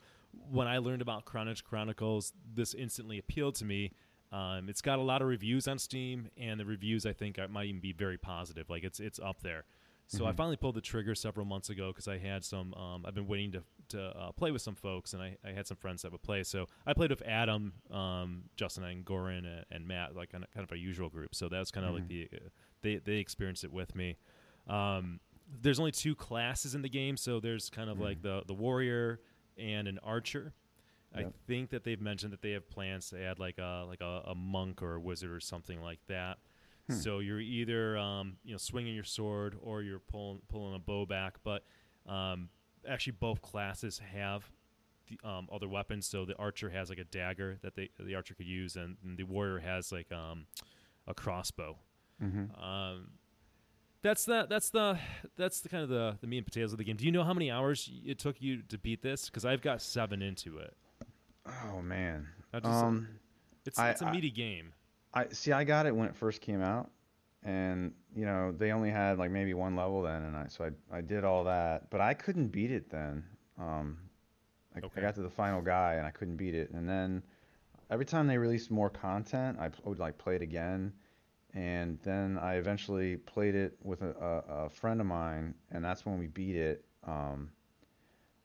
when I learned about Chronix Chronicles, this instantly appealed to me. Um, it's got a lot of reviews on Steam, and the reviews I think are- might even be very positive. Like it's it's up there. So I finally pulled the trigger several months ago because I had some. Um, I've been waiting to to uh, play with some folks, and I, I had some friends that would play. So I played with Adam, um, Justin, and Goran, and, and Matt, like kind of, kind of a usual group. So that was kind of like the uh, they they experienced it with me. Um, there's only two classes in the game, so there's kind of like the the warrior and an archer. I think that they've mentioned that they have plans to add like a like a, a monk or a wizard or something like that. So you're either um, you know swinging your sword or you're pulling pulling a bow back. But um, actually, both classes have the um, other weapons. So the archer has like a dagger that they the archer could use, and, and the warrior has like um, a crossbow. Mm-hmm. Um, that's the that's the that's the kind of the the meat and potatoes of the game. Do you know how many hours it took you to beat this? Because I've got seven into it. Oh man. I just- Um, It's I- it's a I- meaty game. I see. I got it when it first came out, and you know they only had like maybe one level then, and I so I I did all that, but I couldn't beat it then. Um, I, Okay. I got to the final guy and I couldn't beat it, and then every time they released more content, I would like play it again, and then I eventually played it with a, a, a friend of mine, and that's when we beat it. Um,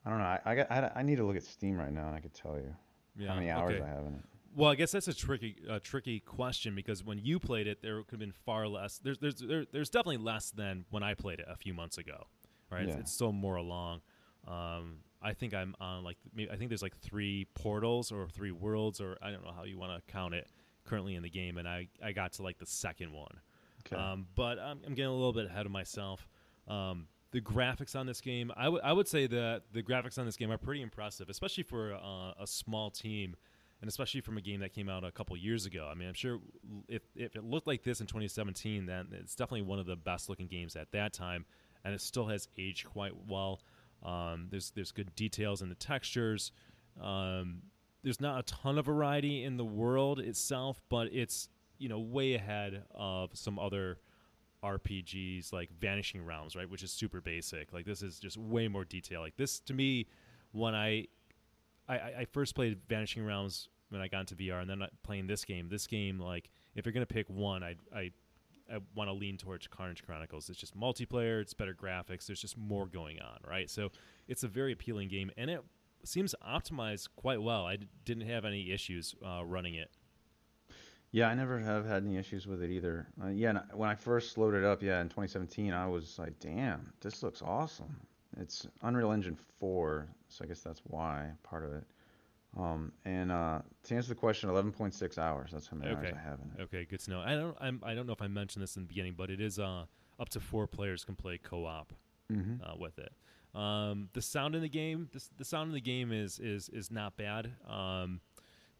I don't know. I I, got, I I need to look at Steam right now, and I could tell you Yeah. how many hours okay. I have in it. Well, I guess that's a tricky, uh, tricky question because when you played it, there could have been far less. There's, there's, there, there's definitely less than when I played it a few months ago, right? It's, Yeah. it's still more along. Um, I think I'm on like, maybe, I think there's like three portals or three worlds, or I don't know how you want to count it currently in the game, and I, I got to like the second one. Okay. Um, but I'm, I'm getting a little bit ahead of myself. Um, the graphics on this game, I would would say that the graphics on this game are pretty impressive, especially for uh, a small team, and especially from a game that came out a couple years ago. I mean, I'm sure if if it looked like this in 2017, then it's definitely one of the best looking games at that time, and it still has aged quite well. Um, there's there's good details in the textures. Um, there's not a ton of variety in the world itself, but it's you know way ahead of some other RPGs like Vanishing Realms, right, which is super basic. Like this is just way more detail. Like this to me, when I I, I I first played Vanishing Realms when I got into VR, and then playing this game. This game, like if you're gonna pick one, I I I want to lean towards Karnage Chronicles. It's just multiplayer. It's better graphics. There's just more going on, right? So it's a very appealing game, and it seems optimized quite well. I d- didn't have any issues uh, running it. Yeah, I never have had any issues with it either. Uh, yeah, when I first loaded up, yeah, in 2017, I was like, "Damn, this looks awesome." It's Unreal Engine 4, so I guess that's why part of it. Um, and uh, to answer the question, 11.6 hours. That's how many Okay. hours I have in it. Okay, good to know. I don't I'm, I don't know if I mentioned this in the beginning, but it is uh, up to four players can play co-op hmm uh, with it. Um, the sound in the game, the, the sound in the game is is is not bad. Um,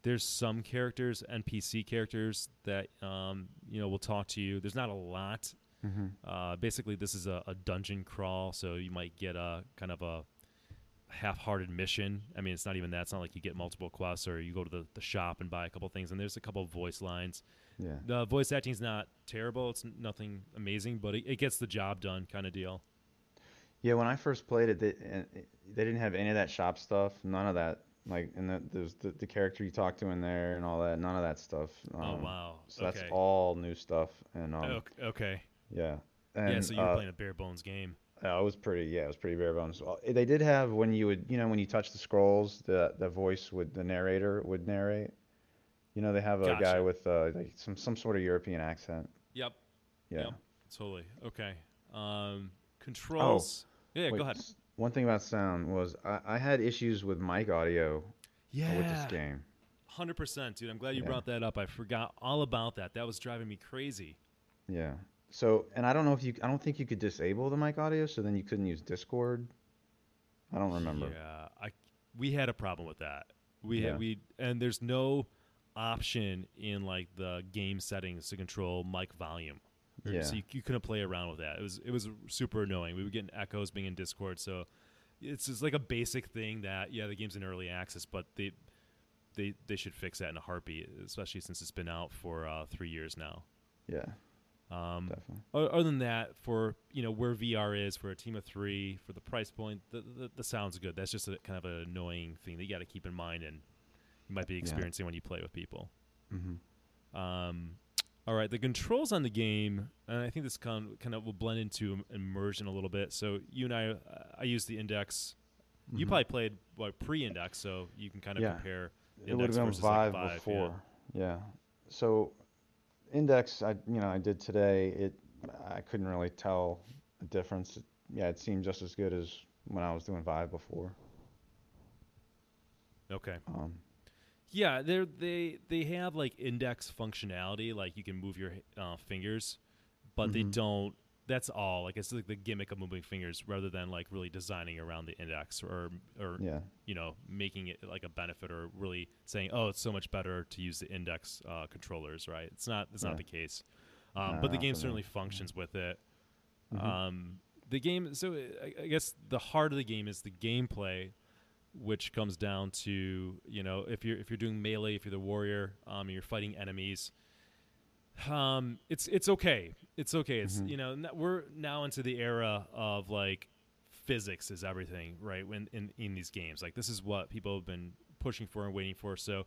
there's some characters, NPC characters that um, you know will talk to you. There's not a lot. hmm Uh, basically, this is a, a dungeon crawl, so you might get a kind of a half-hearted mission. I mean, it's not even that. It's not like you get multiple quests or you go to the, the shop and buy a couple things. And there's a couple voice lines. Yeah. The voice acting's not terrible. It's nothing amazing, but it, it gets the job done, kind of deal. Yeah, when I first played it, they, they didn't have any of that shop stuff. None of that. Like, and the, there's the, the character you talk to in there and all that. None of that stuff. oh Um, wow. So okay. that's all new stuff. And um, Ok- okay. yeah. yeah, so you were uh, playing a bare bones game. Yeah, it was pretty. Yeah, it was pretty bare bones. Well, They did have when you would, you know, when you touch the scrolls, the the voice would, the narrator would narrate. You know, they have a guy Gotcha. with uh, like some some sort of European accent. Yep. Yeah. Yep. Totally. Okay. Um, controls. yeah, Oh, Wait, go ahead. s- One thing about sound was I, I had issues with mic audio Yeah. with this game. Hundred percent, dude. I'm glad you Yeah. brought that up. I forgot all about that. That was driving me crazy. Yeah. So, and I don't know if you, I don't think you could disable the mic audio, so then you couldn't use Discord. I don't remember. Yeah, I we had a problem with that. We Yeah. had we and there's no option in like the game settings to control mic volume. Yeah. So you, you couldn't play around with that. It was it was super annoying. We were getting echoes being in Discord, so it's just like a basic thing that yeah, the game's in early access, but they they they should fix that in a heartbeat, especially since it's been out for uh, three years now. Yeah, Um, other than that, for you know where VR is for a team of three, for the price point, the the, the sound's good. That's just a kind of an annoying thing that you got to keep in mind, and you might be experiencing when you play with people. hmm Um, all right, the controls on the game, and I think this kind kind of will blend into immersion a little bit. So you and I, uh, I use the index. You Mhm. probably played what pre-index, so you can kind of Yeah. compare. It would Index have been versus, like, Vive Vive, yeah. before. Yeah. So, Index, I you know I did today. It I couldn't really tell a difference. Yeah, it seemed just as good as when I was doing Vive before. Okay. Um, Yeah, they they they have like index functionality, like you can move your uh, fingers, but they Mhm. don't. That's all. Like it's like the gimmick of moving fingers, rather than like really designing around the index or or yeah. you know making it like a benefit or really saying, oh, it's so much better to use the index uh, controllers. Right? It's not. It's Yeah. not the case. Um, No, but the game certainly functions with it. Mhm. Um, the game. So I, I guess the heart of the game is the gameplay, which comes down to you know if you're if you're doing melee, if you're the warrior, um, and you're fighting enemies. Um, it's it's okay. It's okay. It's Mhm. you know we're now into the era of like physics is everything, right? When in in these games, like this is what people have been pushing for and waiting for. So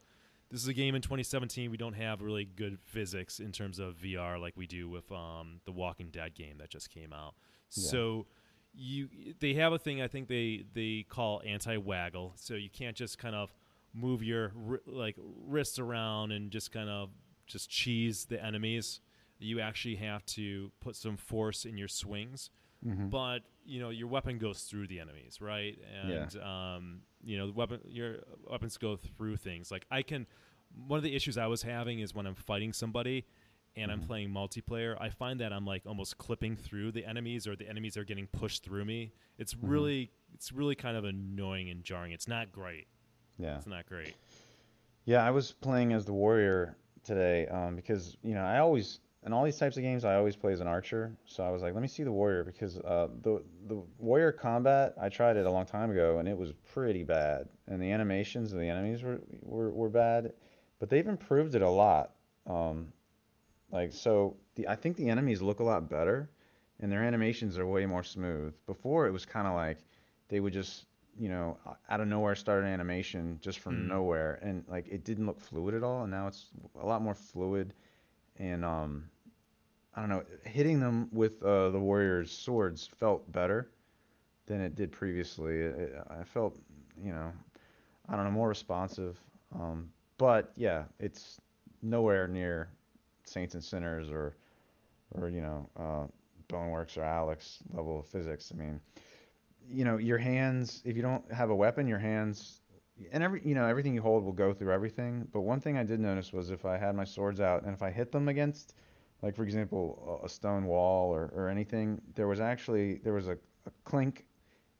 this is a game in 2017. We don't have really good physics in terms of VR like we do with um, the Walking Dead game that just came out. Yeah. So you they have a thing I think they they call anti-waggle. So you can't just kind of move your like wrists around and just kind of just cheese the enemies. You actually have to put some force in your swings Mhm. but you know your weapon goes through the enemies, right? And um, you know the weapon your weapons go through things. Like I can, one of the issues I was having is when I'm fighting somebody and I'm Mhm. playing multiplayer, I find that I'm like almost clipping through the enemies, or the enemies are getting pushed through me. It's Mhm. really, it's really kind of annoying and jarring. It's not great. Yeah. It's not great. Yeah, I was playing as the warrior today um, because you know I always in all these types of games I always play as an archer. So I was like, let me see the warrior because uh, the the warrior combat I tried it a long time ago and it was pretty bad, and the animations of the enemies were were, were bad, but they've improved it a lot. Um, like so, the I think the enemies look a lot better, and their animations are way more smooth. Before it was kind of like they would just you know, out of nowhere started an animation just from Mm. nowhere, and like it didn't look fluid at all, and now it's a lot more fluid, and um, I don't know, hitting them with uh, the warrior's swords felt better than it did previously. It, it- I felt, you know, I don't know, more responsive, um, but yeah, it's nowhere near Saints and Sinners or, or you know, uh, Boneworks or Alyx level of physics. I mean you know your hands if you don't have a weapon your hands and every you know everything you hold will go through everything. But one thing i did notice was if i had my swords out and if i hit them against like for example a a stone wall or, or anything there was actually there was a, a clink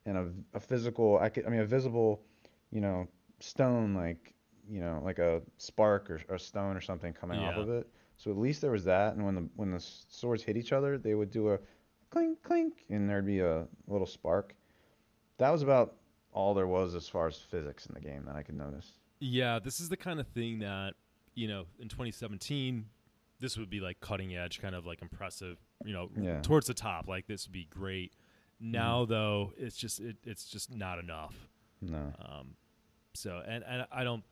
and a, a physical i could i mean a visible you know stone like you know like a spark or, or stone or something coming off of it. So at least there was that. And when the when the swords hit each other they would do a clink clink and there'd be a little spark that was about all there was as far as physics in the game that I could notice. Yeah, this is the kind of thing that, you know, in 2017, this would be like cutting edge, kind of like impressive, you know, Yeah. towards the top. Like this would be great. Now though, it's just it, it's just not enough. No. Um, so and and I don't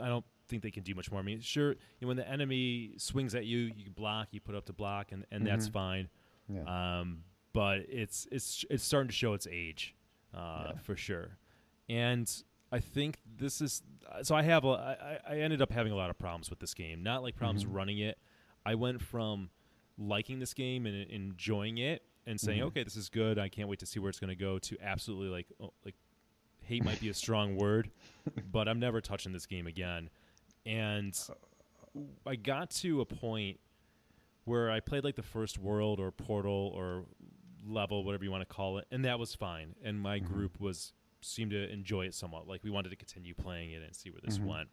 I don't think they can do much more. I mean, sure, you know, when the enemy swings at you, you block, you put up to block, and and that's Mhm. fine. Yeah. Um, but it's it's it's starting to show its age, uh, Yeah. for sure. And I think this is so. I have a I, I ended up having a lot of problems with this game. Not like problems Mhm. running it. I went from liking this game and enjoying it and saying, Mhm. okay, this is good. I can't wait to see where it's going to go. To absolutely like oh, like hate might be a strong word, but I'm never touching this game again. And I got to a point where I played like the first world or portal or level, whatever you want to call it, and that was fine. And my Mhm. group was seemed to enjoy it somewhat. Like we wanted to continue playing it and see where this Mhm. went.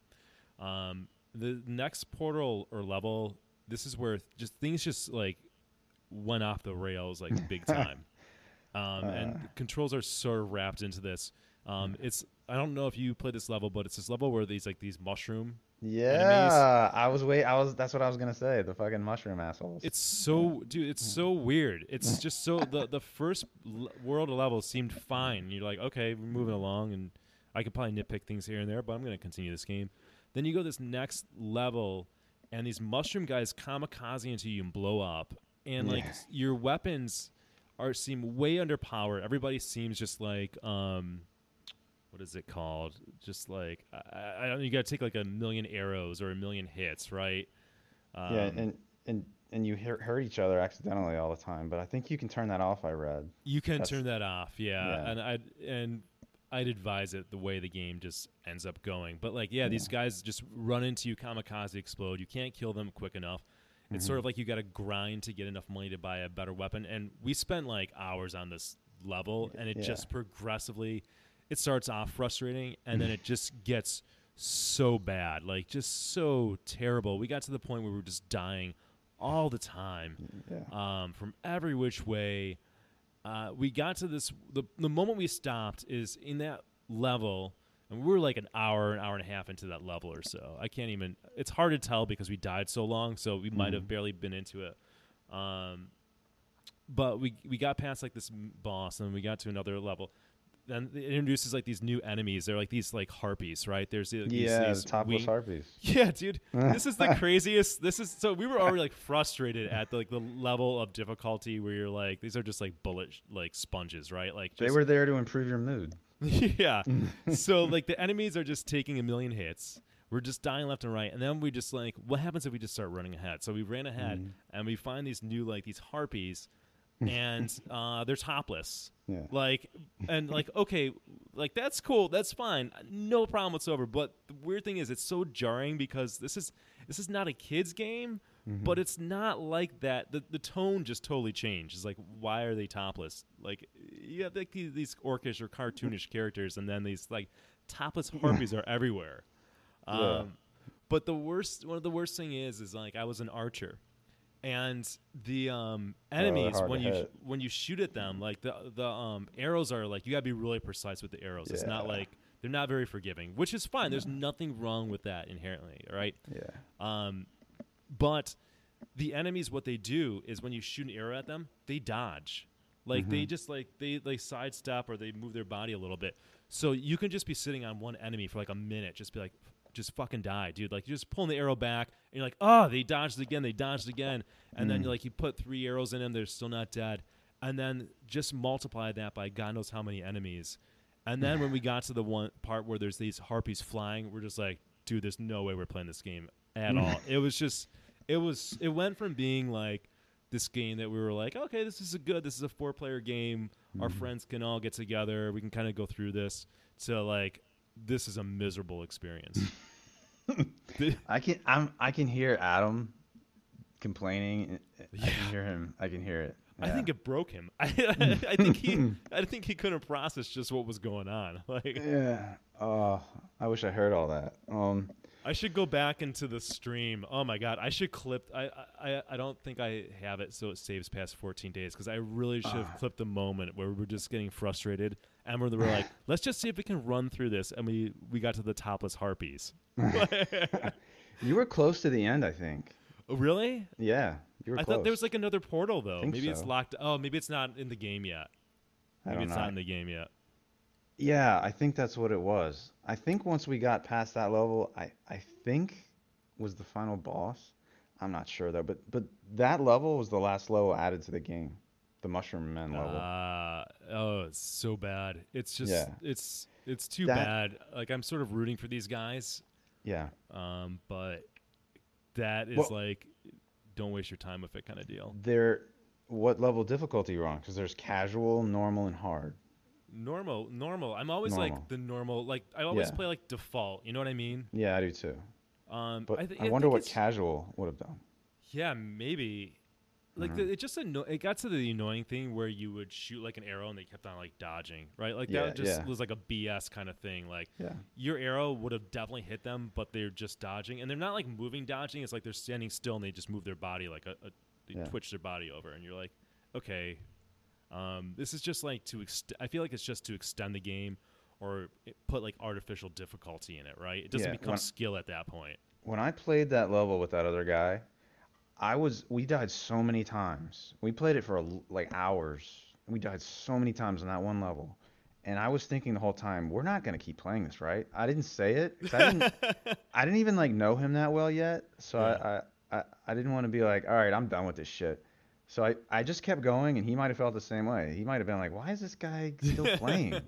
Um, the next portal or level, this is where just things just like went off the rails like big time. Um, and Uh. controls are sort of wrapped into this. Um, it's I don't know if you played this level, but it's this level where these like these mushroom. Yeah, I was wait. I was. That's what I was gonna say. The fucking mushroom assholes. It's so dude, it's so weird. It's just so the the first l- world level seemed fine. You're like, okay, we're moving along, and I could probably nitpick things here and there, but I'm gonna continue this game. Then you go this next level, and these mushroom guys kamikaze into you and blow up, and like Yeah. your weapons are seem way underpowered. Everybody seems just like um, what is it called? Just like I, I I don't. You got to take like a million arrows or a million hits, right? Um, yeah, and and and you hurt, each other accidentally all the time. But I think you can turn that off. I read. You can That's- turn that off, yeah. Yeah. And I'd and I'd advise it the way the game just ends up going. But like, yeah, these guys just run into you, kamikaze explode. You can't kill them quick enough. It's Mm-hmm. sort of like you got to grind to get enough money to buy a better weapon. And we spent like hours on this level, and it Yeah. just progressively, it starts off frustrating, and then it just gets so bad, like just so terrible. We got to the point where we were just dying all the time Yeah. um, from every which way. Uh, we got to this. The, the moment we stopped is in that level, and we were like an hour, an hour and a half into that level or so. I can't even. It's hard to tell because we died so long, so we might have Mhm. barely been into it. Um, but we we got past like this boss, and we got to another level. Then it introduces like these new enemies. They're like these like harpies, right? There's these, yeah, these the topless wing- harpies. yeah, dude. This is the craziest. This is so we were already like frustrated at the, like the level of difficulty where you're like these are just like bullet sh- like sponges, right? Like They were there to improve your mood. yeah. so like the enemies are just taking a million hits. We're just dying left and right, and then we just like, what happens if we just start running ahead? So we ran ahead, Mhm. and we find these new like these harpies, and uh, they're topless. Yeah. Like and like okay, like that's cool, that's fine, no problem whatsoever. But the weird thing is, it's so jarring because this is this is not a kids game, Mm-hmm. but it's not like that. The the tone just totally changed. It's like why are they topless? Like you have like these, these orcish or cartoonish characters, and then these like topless harpies are everywhere. Um, Yeah. But the worst, one of the worst thing is, is like I was an archer, and the um, Oh, enemies hard when you hit. when you shoot at them, like the the um, arrows are like you gotta be really precise with the arrows. It's not like they're not very forgiving, which is fine. There's nothing wrong with that inherently, all right? Yeah. Um, but the enemies, what they do is when you shoot an arrow at them, they dodge. Like they Mhm. just like they like sidestep or they move their body a little bit. So you can just be sitting on one enemy for like a minute, just be like, just fucking die, dude. Like you're just pulling the arrow back, and you're like, oh, they dodged again, they dodged again, and then Mm. you like you put three arrows in them, they're still not dead, and then just multiply that by God knows how many enemies, and then when we got to the one part where there's these harpies flying, we're just like, dude, there's no way we're playing this game at all. It was just, it was, it went from being like this game that we were like, okay, this is a good, this is a four player game. Our Mhm. friends can all get together. We can kind of go through this. To like, this is a miserable experience. I can I'm I can hear Adam complaining. I can hear him. I can hear it. I think it broke him. I, I think he, I think he couldn't process just what was going on. Like, Yeah. Oh, I wish I heard all that. Um. I should go back into the stream. Oh my god, I should clip. I I, I don't think I have it, so it saves past 14 days because I really should have Ah. clipped the moment where we were just getting frustrated and we were like, let's just see if we can run through this, and we we got to the topless harpies. You were close to the end, I think. Oh, really? Yeah, you were I close. thought there was like another portal though. Maybe it's locked. Oh, maybe it's not in the game yet. Maybe it's know. not in the game yet. Yeah, I think that's what it was. I think once we got past that level, I I think was the final boss. I'm not sure though, but but that level was the last level added to the game, the Mushroom Men level. Uh, oh, it's so bad. It's just Yeah. it's it's too That- bad. Like I'm sort of rooting for these guys, yeah, um, but that is Well- like don't waste your time with it kind of deal. there. What level difficulty you're on? Because there's casual, normal, and hard. Normal, normal. I'm always Normal. like the normal. Like I always Yeah. play like default. You know what I mean? Yeah, I do too. Um, But I, th- I wonder think what casual would have done. Yeah, maybe. Like Mhm. the, it just anno- it got to the annoying thing where you would shoot like an arrow and they kept on like dodging, right? Like Yeah, that just yeah. was like a BS kind of thing. Like Yeah. your arrow would have definitely hit them, but they're just dodging, and they're not like moving dodging. It's like they're standing still and they just move their body like a, a they twitch their body over, and you're like, okay, um, this is just like to ext- I feel like it's just to extend the game or it- put like artificial difficulty in it, right? It doesn't become when- skill at that point. When I played that level with that other guy, I was we died so many times. We played it for a like hours. We died so many times on that one level. And I was thinking the whole time, we're not going to keep playing this, right? I didn't say it. I didn't I didn't even like know him that well yet, so I, I, I, I didn't want to be like, all right, I'm done with this shit. So I, I just kept going, and he might have felt the same way. He might have been like, why is this guy still playing?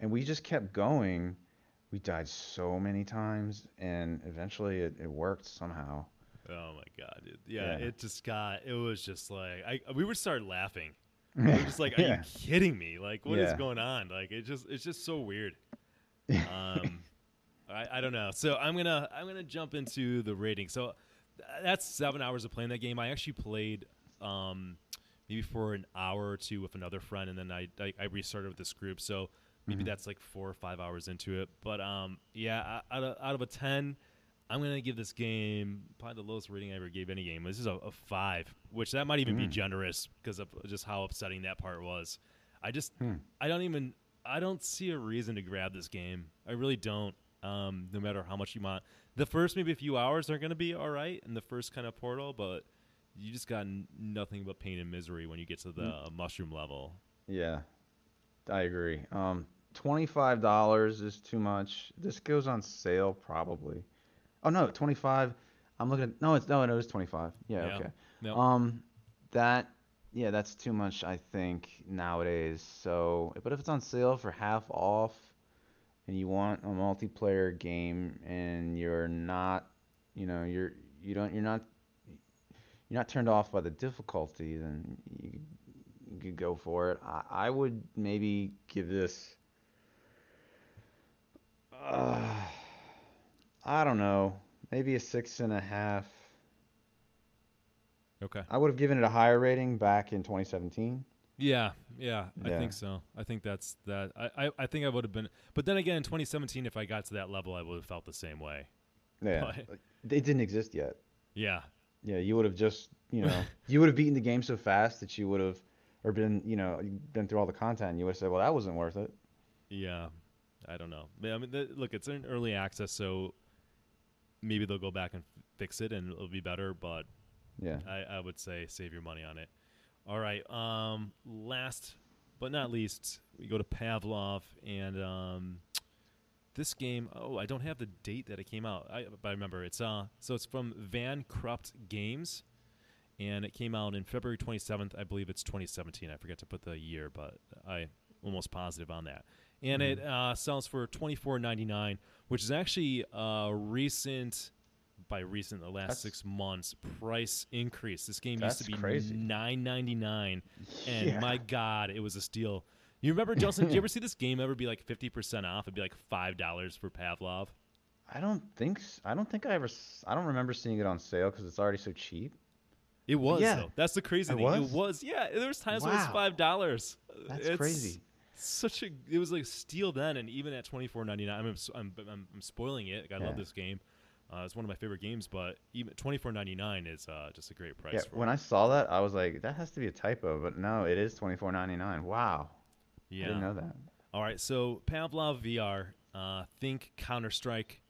and we just kept going. We died so many times, and eventually it, it worked somehow. Oh my god, dude. Yeah, Yeah. it just got. It was just like I. We would start laughing. We were just like, are Yeah. you kidding me? Like, what is Yeah. going on? Like, it just, it's just so weird. Um, I, I don't know. So I'm gonna, I'm gonna jump into the rating. So that's seven hours of playing that game. I actually played, um, maybe for an hour or two with another friend, and then I, I, I restarted with this group. So maybe Mhm. that's like four or five hours into it. But um, yeah, out of, out of a ten. I'm gonna give this game probably the lowest rating I ever gave any game. This is a, a five, which that might even be Mm. generous because of just how upsetting that part was. I just, Hmm. I don't even, I don't see a reason to grab this game. I really don't. Um, no matter how much you want, the first maybe a few hours are gonna be all right in the first kind of portal, but you just got n- nothing but pain and misery when you get to the Mm. uh, mushroom level. Yeah, I agree. Um, twenty-five dollars is too much. This goes on sale probably. Oh no, twenty-five. I'm looking at no, it's no, no, it's twenty-five. Yeah, Yeah. okay. No, Um, that yeah, that's too much, I think nowadays. So, but if it's on sale for half off, and you want a multiplayer game, and you're not, you know, you're you don't you're not you're not turned off by the difficulty, then you, you could go for it. I, I would maybe give this. Uh, I don't know, maybe a six and a half. okay. I would have given it a higher rating back in 2017. Yeah, yeah, I think so. I think that's that. I, I, I think I would have been, but then again, in 2017, if I got to that level, I would have felt the same way. Yeah, But- it didn't exist yet. Yeah, Yeah, you would have just, you know, you would have beaten the game so fast that you would have, or been, you know, been through all the content. And you would have said, well, that wasn't worth it. yeah. I don't know. I mean, the, look, it's an early access, so maybe they'll go back and fix it, and it'll be better. But Yeah. I, I would say save your money on it. All right. Um, last but not least, we go to Pavlov, and um, this game. Oh, I don't have the date that it came out. I, but I remember it's uh. So it's from Vankrupt Games, and it came out in February 27th. I believe it's 2017. I forget to put the year, but I almost positive on that. And it uh, sells for 24.99, which is actually a recent by recent the last That's- six months price increase. This game used to be crazy. nine ninety nine, and Yeah. my God, it was a steal. You remember, Justin? did you ever see this game ever be like fifty percent off? It'd be like five dollars for Pavlov. I don't think, I don't think I ever, I don't remember seeing it on sale because it's already so cheap. It was Yeah. though. That's the crazy It thing. was? It was. Yeah, there was times when it was five dollars. That's crazy. Such a. It was like a steal then, and even at twenty four ninety nine. I'm, I'm, I'm I'm spoiling it. I love this game. Uh, it's one of my favorite games, but even twenty four ninety nine is uh, just a great price. Yeah, when it. I saw that, I was like, that has to be a typo, but no, it is 24.99. Wow. Yeah. I didn't know that. All right, so Pavlov VR, uh, think Counter Strike,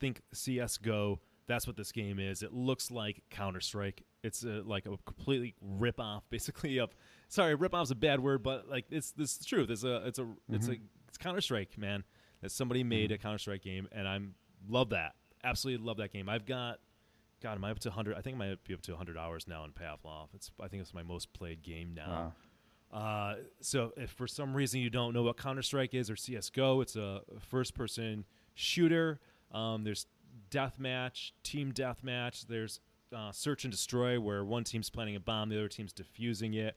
think CS:GO. That's what this game is. It looks like Counter Strike. It's a, like a completely rip off, basically. Of sorry, rip off's a bad word, but like it's this is the truth. It's a it's a it's a it's Counter Strike, man. That somebody made a Counter Strike game, and I'm love that. Absolutely love that game. I've got. God, am I up to 100? I think I might be up to 100 hours now in Pavlov. It's I think it's my most played game now. Wow. Uh, so if for some reason you don't know what Counter Strike is or CS:GO, it's a first-person shooter. Um, there's deathmatch, team deathmatch. There's uh, search and destroy, where one team's planting a bomb, the other team's defusing it.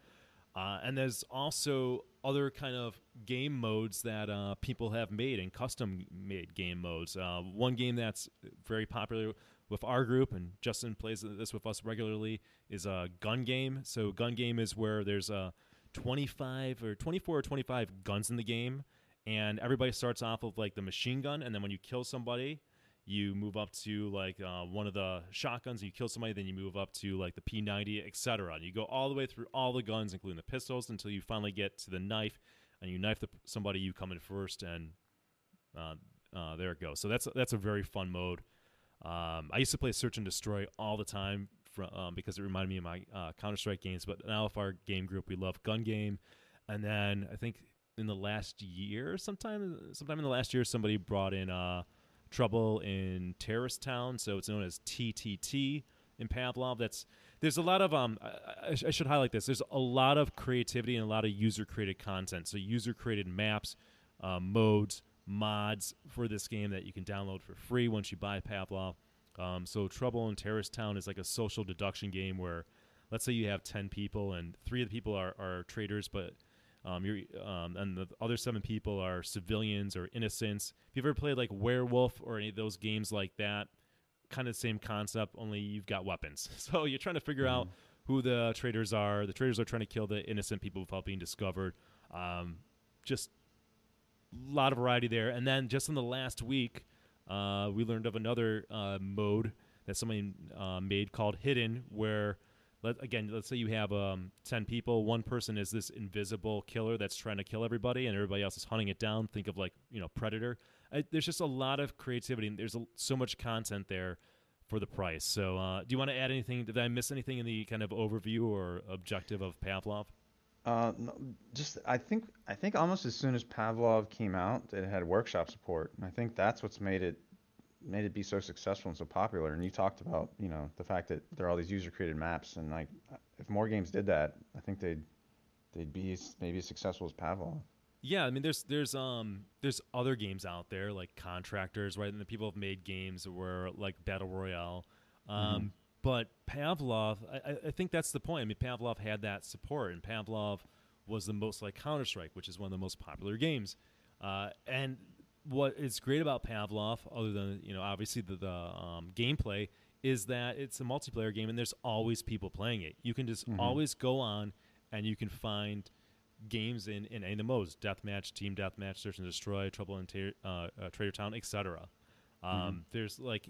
Uh, and there's also other kind of game modes that uh, people have made and custom made game modes. Uh, one game that's very popular with our group, and Justin plays this with us regularly, is a gun game. So gun game is where there's a 25 or 24 or 25 guns in the game, and everybody starts off with like the machine gun, and then when you kill somebody, you move up to like uh, one of the shotguns, and you kill somebody, then you move up to like the P90, etc. And you go all the way through all the guns, including the pistols, until you finally get to the knife, and you knife the, somebody, you come in first, and uh, uh, there it goes. So that's that's a very fun mode. Um, I used to play Search and Destroy all the time from, um, because it reminded me of my uh, Counter Strike games. But now, if our game group, we love Gun Game, and then I think in the last year, sometime sometime in the last year, somebody brought in uh, Trouble in Terrorist Town, so it's known as TTT in Pavlov. That's there's a lot of um. I, I, should highlight this. There's a lot of creativity and a lot of user created content. So user created maps, uh, modes, mods for this game that you can download for free once you buy Pavlov. Um, so Trouble in Terrorist Town is like a social deduction game where, let's say you have ten people and three of the people are, are traitors, but um, you're, um, and the other seven people are civilians or innocents. If you've ever played like Werewolf or any of those games like that, kind of the same concept, only you've got weapons. So you're trying to figure mm-hmm. out who the traitors are. The traitors are trying to kill the innocent people without being discovered. Um, just a lot of variety there. And then just in the last week, uh, we learned of another uh, mode that somebody uh, made called Hidden, where let, again, let's say you have um, 10 people. One person is this invisible killer that's trying to kill everybody, and everybody else is hunting it down. Think of like, you know, Predator. I, there's just a lot of creativity, and there's a, so much content there for the price. So, uh, do you want to add anything? Did I miss anything in the kind of overview or objective of Pavlov? Uh, just I think I think almost as soon as Pavlov came out, it had workshop support, and I think that's what's made it made it be so successful and so popular. And you talked about, you know, the fact that there are all these user-created maps, and like, if more games did that, I think they'd they'd be maybe as successful as Pavlov. Yeah, I mean, there's there's um there's other games out there like Contractors, right? And the people have made games where like Battle Royale. Um, mm-hmm. But Pavlov, I, I think that's the point. I mean, Pavlov had that support, and Pavlov was the most like Counter Strike, which is one of the most popular games. Uh, and what is great about Pavlov, other than you know obviously the, the um, gameplay, is that it's a multiplayer game and there's always people playing it. You can just mm-hmm. always go on and you can find games in, in any of the modes: deathmatch, team deathmatch, search and destroy, trouble in ter- uh, uh, Trader Town, etc. Um, mm-hmm. There's like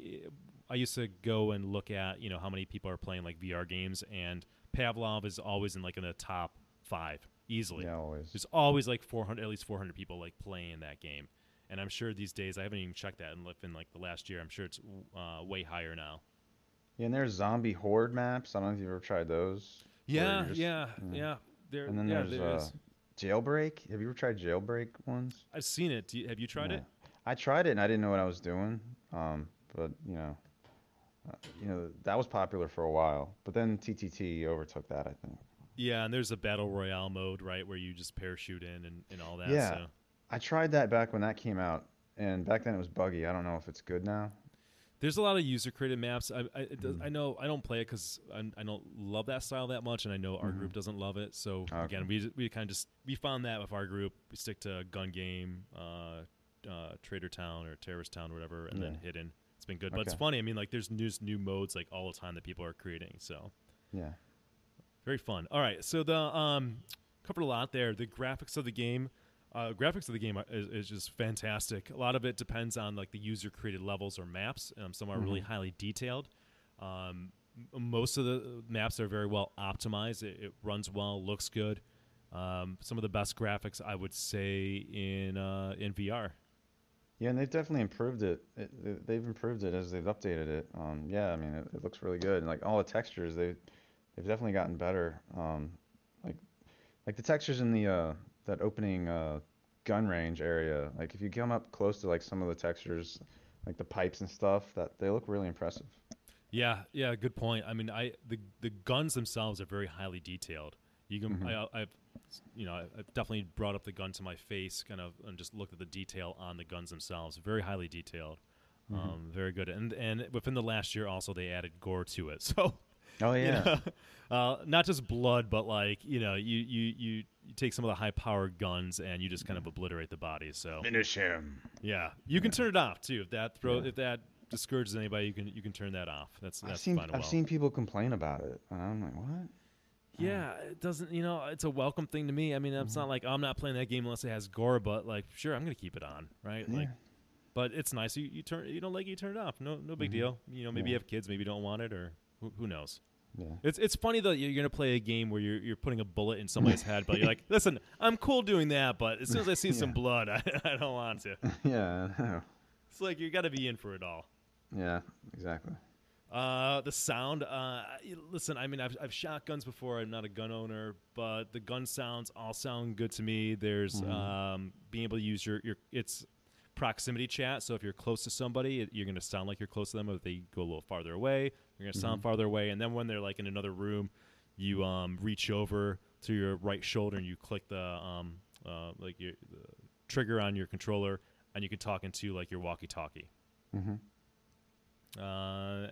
I used to go and look at you know how many people are playing like VR games, and Pavlov is always in like in the top five easily. Yeah, always. There's always like 400, at least 400 people like playing that game and I'm sure these days I haven't even checked that in, in like the last year. I'm sure it's uh, way higher now. Yeah, and there's zombie horde maps. I don't know if you've ever tried those. Yeah, just, yeah, yeah. There, and then yeah, there's uh, jailbreak. Have you ever tried jailbreak ones? I've seen it. You, have you tried yeah. it? I tried it and I didn't know what I was doing. Um, but you know, uh, you know that was popular for a while. But then TTT overtook that, I think. Yeah, and there's a battle royale mode, right, where you just parachute in and, and all that. Yeah, so. I tried that back when that came out, and back then it was buggy. I don't know if it's good now. There's a lot of user created maps. I I, does, mm. I, know I don't play it because I don't love that style that much, and I know our mm-hmm. group doesn't love it. So okay. again, we we kind of just we found that with our group, we stick to gun game, uh, uh, Trader Town or Terrorist Town, or whatever, and yeah. then Hidden. It's been good, okay. but it's funny. I mean, like there's new new modes like all the time that people are creating. So yeah, very fun. All right, so the um covered a lot there. The graphics of the game. Uh, graphics of the game is, is, just fantastic. A lot of it depends on like the user created levels or maps. Um, some are mm-hmm. really highly detailed. Um, most of the maps are very well optimized. It, it runs well, looks good. Um, some of the best graphics I would say in uh, in VR. Yeah, and they've definitely improved it. it they've improved it as they've updated it. Um, yeah, I mean it, it, looks really good. And like all the textures, they they've definitely gotten better. Um, like like the textures in the uh, that opening uh, gun range area. Like if you come up close to like some of the textures, like the pipes and stuff, that they look really impressive. Yeah, yeah, good point. I mean, I the the guns themselves are very highly detailed. You can, mm-hmm. I, have you know, I've definitely brought up the gun to my face, kind of, and just looked at the detail on the guns themselves. Very highly detailed, mm-hmm. um, very good. And and within the last year, also they added gore to it. So Oh yeah. You know? uh, not just blood, but like you know, you you you, you take some of the high powered guns and you just kind of obliterate the body. So finish him. Yeah, you can turn it off too if that throw yeah. if that discourages anybody, you can you can turn that off. That's I've that's seen fine I've well. seen people complain about it, and I'm like, what? Yeah, it doesn't. You know, it's a welcome thing to me. I mean, it's Mm-hmm. not like I'm not playing that game unless it has gore, but like, sure, I'm gonna keep it on, right? Like, Yeah. but it's nice. You, you turn, you don't like it, you turn it off. No, no big Mhm. deal. You know, maybe you have kids, maybe you don't want it, or who, who knows. Yeah. It's it's funny though. You're gonna play a game where you're you're putting a bullet in somebody's head, but you're like, listen, I'm cool doing that, but as soon as I see some blood, I, I don't want to. yeah. It's like you got to be in for it all. Yeah. Exactly. Uh, the sound. Uh, listen, I mean, I've, I've shot guns before. I'm not a gun owner, but the gun sounds all sound good to me. There's Mhm. um, being able to use your your it's proximity chat. So if you're close to somebody, you're going to sound like you're close to them. If they go a little farther away, you're going to sound Mhm. farther away. And then when they're like in another room, you um, reach over to your right shoulder and you click the um, uh, like your the trigger on your controller, and you can talk into like your walkie-talkie. Mm-hmm. Uh,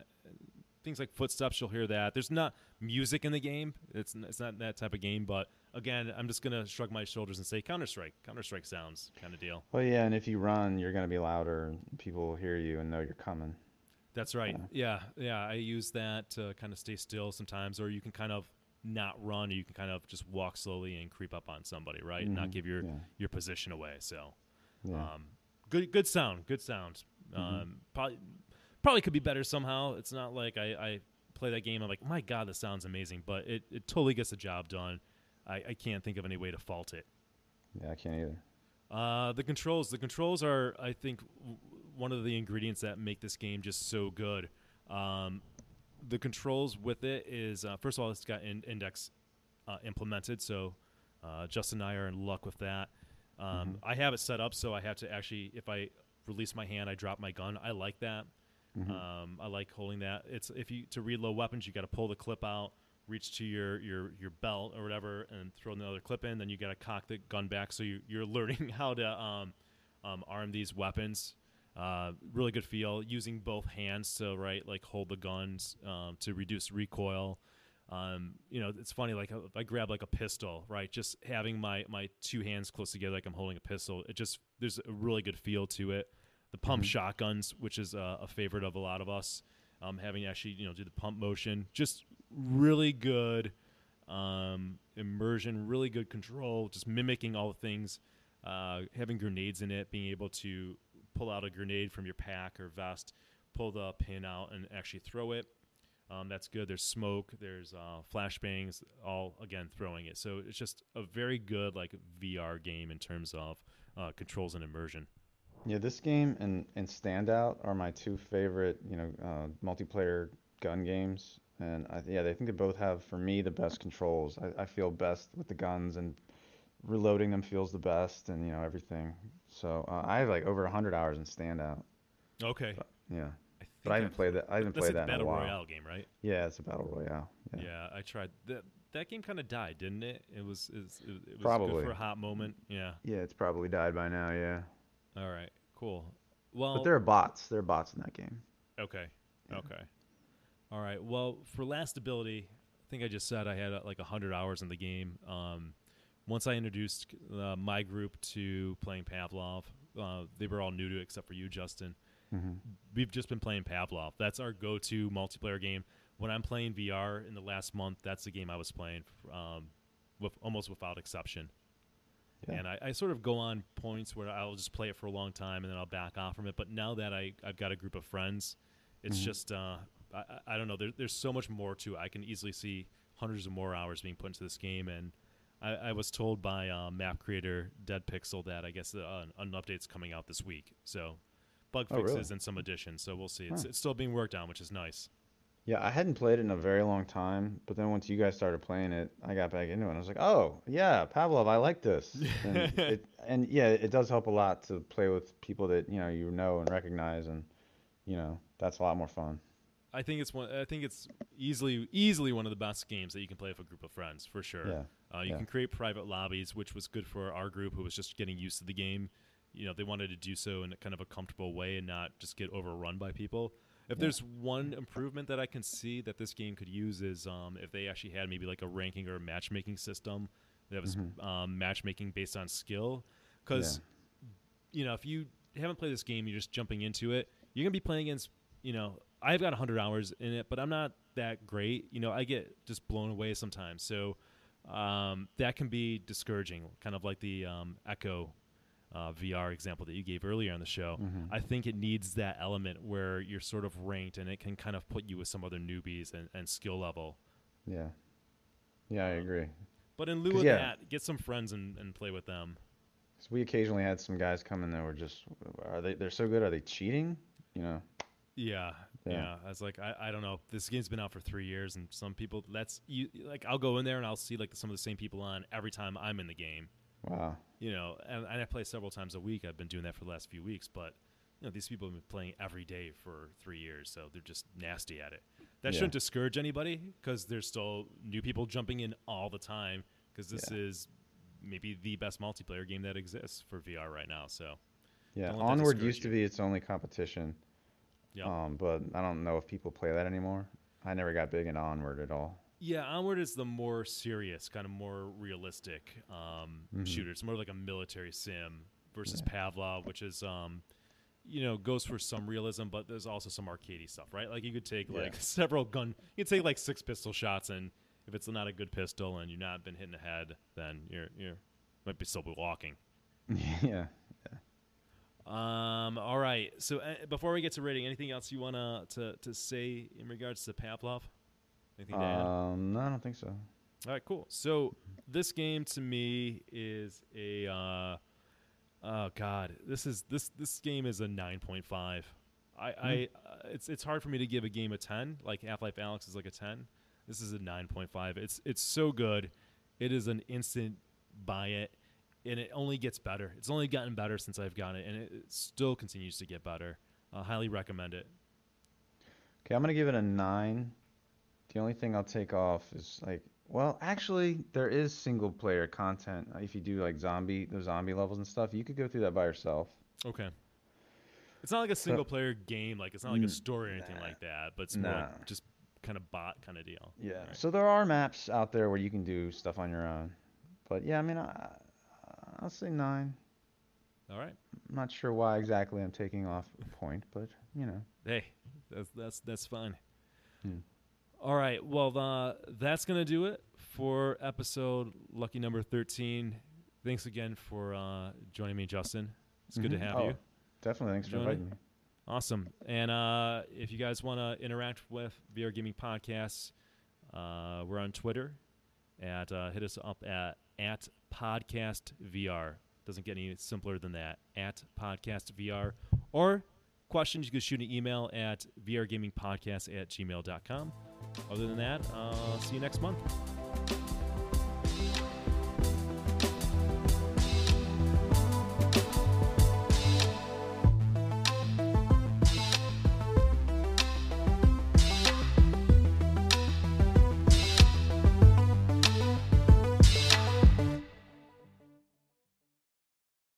things like footsteps, you'll hear that. There's not music in the game. It's it's not that type of game. But again, I'm just gonna shrug my shoulders and say Counter Strike. Counter Strike sounds kind of deal. Well, yeah, and if you run, you're gonna be louder, and people will hear you and know you're coming. That's right. Yeah, yeah. I use that to kind of stay still sometimes, or you can kind of not run, or you can kind of just walk slowly and creep up on somebody, right? And not give your Yeah. your position away. So, Yeah. um, good good sound, good sound. Mhm. Um, probably probably could be better somehow. It's not like I, I play that game. I'm like, my god, this sounds amazing, but it, it totally gets the job done. I, I can't think of any way to fault it. yeah, I can't either. Uh, the controls, the controls are, I think, w- one of the ingredients that make this game just so good. Um, the controls with it is, uh, first of all, it's got in- index uh, implemented, so uh, Justin and I are in luck with that. Um, Mhm. I have it set up so I have to actually, if I release my hand, I drop my gun. I like that. Mhm. Um, I like holding that. It's if you to reload weapons, you got to pull the clip out, reach to your your your belt or whatever, and throw another clip in. Then you got to cock the gun back. So you, you're learning how to um, um, arm these weapons. Uh, really good feel using both hands to right like hold the guns um, to reduce recoil. Um, you know, it's funny. Like I grab like a pistol, right? Just having my my two hands close together, like I'm holding a pistol. It just there's a really good feel to it. The pump Mhm. shotguns, which is a, a favorite of a lot of us, um, having to actually you know do the pump motion, just really good um, immersion, really good control, just mimicking all the things. Uh, having grenades in it, being able to pull out a grenade from your pack or vest, pull the pin out and actually throw it. Um, that's good. There's smoke. There's uh, flashbangs. All again throwing it. So it's just a very good like VR game in terms of uh, controls and immersion. Yeah, this game and and Stand Out are my two favorite, you know, uh, multiplayer gun games. And I, yeah, they think they both have, for me, the best controls. I, I feel best with the guns, and reloading them feels the best, and you know everything. So uh, I have like over 100 hours in Stand Out. Okay. But, yeah, I but I haven't played that. I haven't played that in a battle royale game, right? Yeah, it's a battle royale. Yeah, Yeah. I tried that. That game kind of died, didn't it? It was it was, it was good Probably. for a hot moment. Yeah. Yeah, it's probably died by now. Yeah. All right. Cool. Well, But there are bots. There are bots in that game. Okay. Yeah. Okay. All right. Well, for last ability, I think I just said I had uh, like 100 hours in the game. Um, once I introduced uh, my group to playing Pavlov, uh, they were all new to it except for you, Justin. hmm We've just been playing Pavlov. That's our go to multiplayer game. When I'm playing VR in the last month, that's the game I was playing um, with almost without exception. Yeah. And I, I sort of go on points where I'll just play it for a long time and then I'll back off from it. But now that I, I've got a group of friends, it's Mhm. just, uh, I, I don't know, there, there's so much more to it. I can easily see hundreds of more hours being put into this game. And I, I was told by uh, map creator Dead Pixel that I guess uh, an update's coming out this week. So bug Oh, fixes really? and some additions. So we'll see. It's, Huh. it's still being worked on, which is nice. Yeah, I hadn't played it in a very long time, but then once you guys started playing it, I got back into it. And I was like, "Oh, yeah, Pavlov, I like this." And it, and yeah, it does help a lot to play with people that you know you know and recognize, and you know that's a lot more fun. I think it's one. I think it's easily easily one of the best games that you can play with a group of friends for sure. Yeah, Uh, you Yeah. can create private lobbies, which was good for our group who was just getting used to the game. You know, they wanted to do so in a kind of a comfortable way and not just get overrun by people. If Yeah. there's one improvement that I can see that this game could use is um, if they actually had maybe like a ranking or a matchmaking system that was Mhm. um, matchmaking based on skill. Because you know, if you haven't played this game, you're just jumping into it. You're gonna be playing against you know, I've got 100 hours in it, but I'm not that great. You know, I get just blown away sometimes. So um, that can be discouraging, kind of like the um, Echo uh, VR example that you gave earlier on the show. Mhm. I think it needs that element where you're sort of ranked and it can kind of put you with some other newbies and, and skill level. Yeah. Yeah, I agree. But in lieu of yeah. that, get some friends and, and play with them. 'Cause we occasionally had some guys come in that were just, are they? They're so good. Are they cheating? You know. Yeah, Yeah. yeah. I was like, I, I don't know. This game's been out for three years, and some people that's you like. I'll go in there and I'll see like some of the same people on every time I'm in the game. Wow. You know, and, and I play several times a week. I've been doing that for the last few weeks, but you know, these people have been playing every day for three years, so they're just nasty at it. That Yeah. shouldn't discourage anybody because there's still new people jumping in all the time because this Yeah. is maybe the best multiplayer game that exists for VR right now. So, Yeah. Don't let that Onward used to be its only competition. yeah. Um, but I don't know if people play that anymore. I never got big into Onward at all. Yeah, Onward is the more serious, kind of more realistic um, Mhm. shooter. It's more like a military sim versus Yeah. Pavlov, which is, um, you know, goes for some realism, but there's also some arcadey stuff, right? Like you could take Yeah. like several gun, you could take like six pistol shots, and if it's not a good pistol and you've not been hitting the head, then you're you're might be still be walking. yeah. Um, all right. So uh, before we get to rating, anything else you wanna to to say in regards to Pavlov? Anything to add? Um, no, I don't think so. All right, cool. So this game to me is a uh, oh god, this is this this game is a nine point five. I, I uh, it's it's hard for me to give a game a ten. Like Half Life Alyx is like a ten. This is a nine point five. It's it's so good. It is an instant buy it, and it only gets better. It's only gotten better since I've got it, and it, it still continues to get better. I highly recommend it. Okay, I'm gonna give it a nine. The only thing I'll take off is like, well, actually, there is single player content. Uh, If you do like zombie, the zombie levels and stuff, you could go through that by yourself. Okay. It's not like a single player game, like it's not like a story or anything like that, but it's more Nah. like just kind of bot kind of deal. Yeah. Right. So there are maps out there where you can do stuff on your own. But yeah, I mean, I, I'll say nine. All right. I'm not sure why exactly I'm taking off a point, but you know. Hey, that's that's that's fine. Hmm. All right. Well, uh, that's gonna do it for episode lucky number thirteen. Thanks again for uh, joining me, Justin. It's good to Mhm. have Oh, you. Definitely. Thanks for inviting me. Awesome. And uh, if you guys want to interact with VR Gaming Podcasts, uh, we're on Twitter. At uh, hit us up at at podcast VR. Doesn't get any simpler than that. At podcast VR. Or questions, you can shoot an email at vrgamingpodcast at gmail.com. Other than that, uh, see you next month.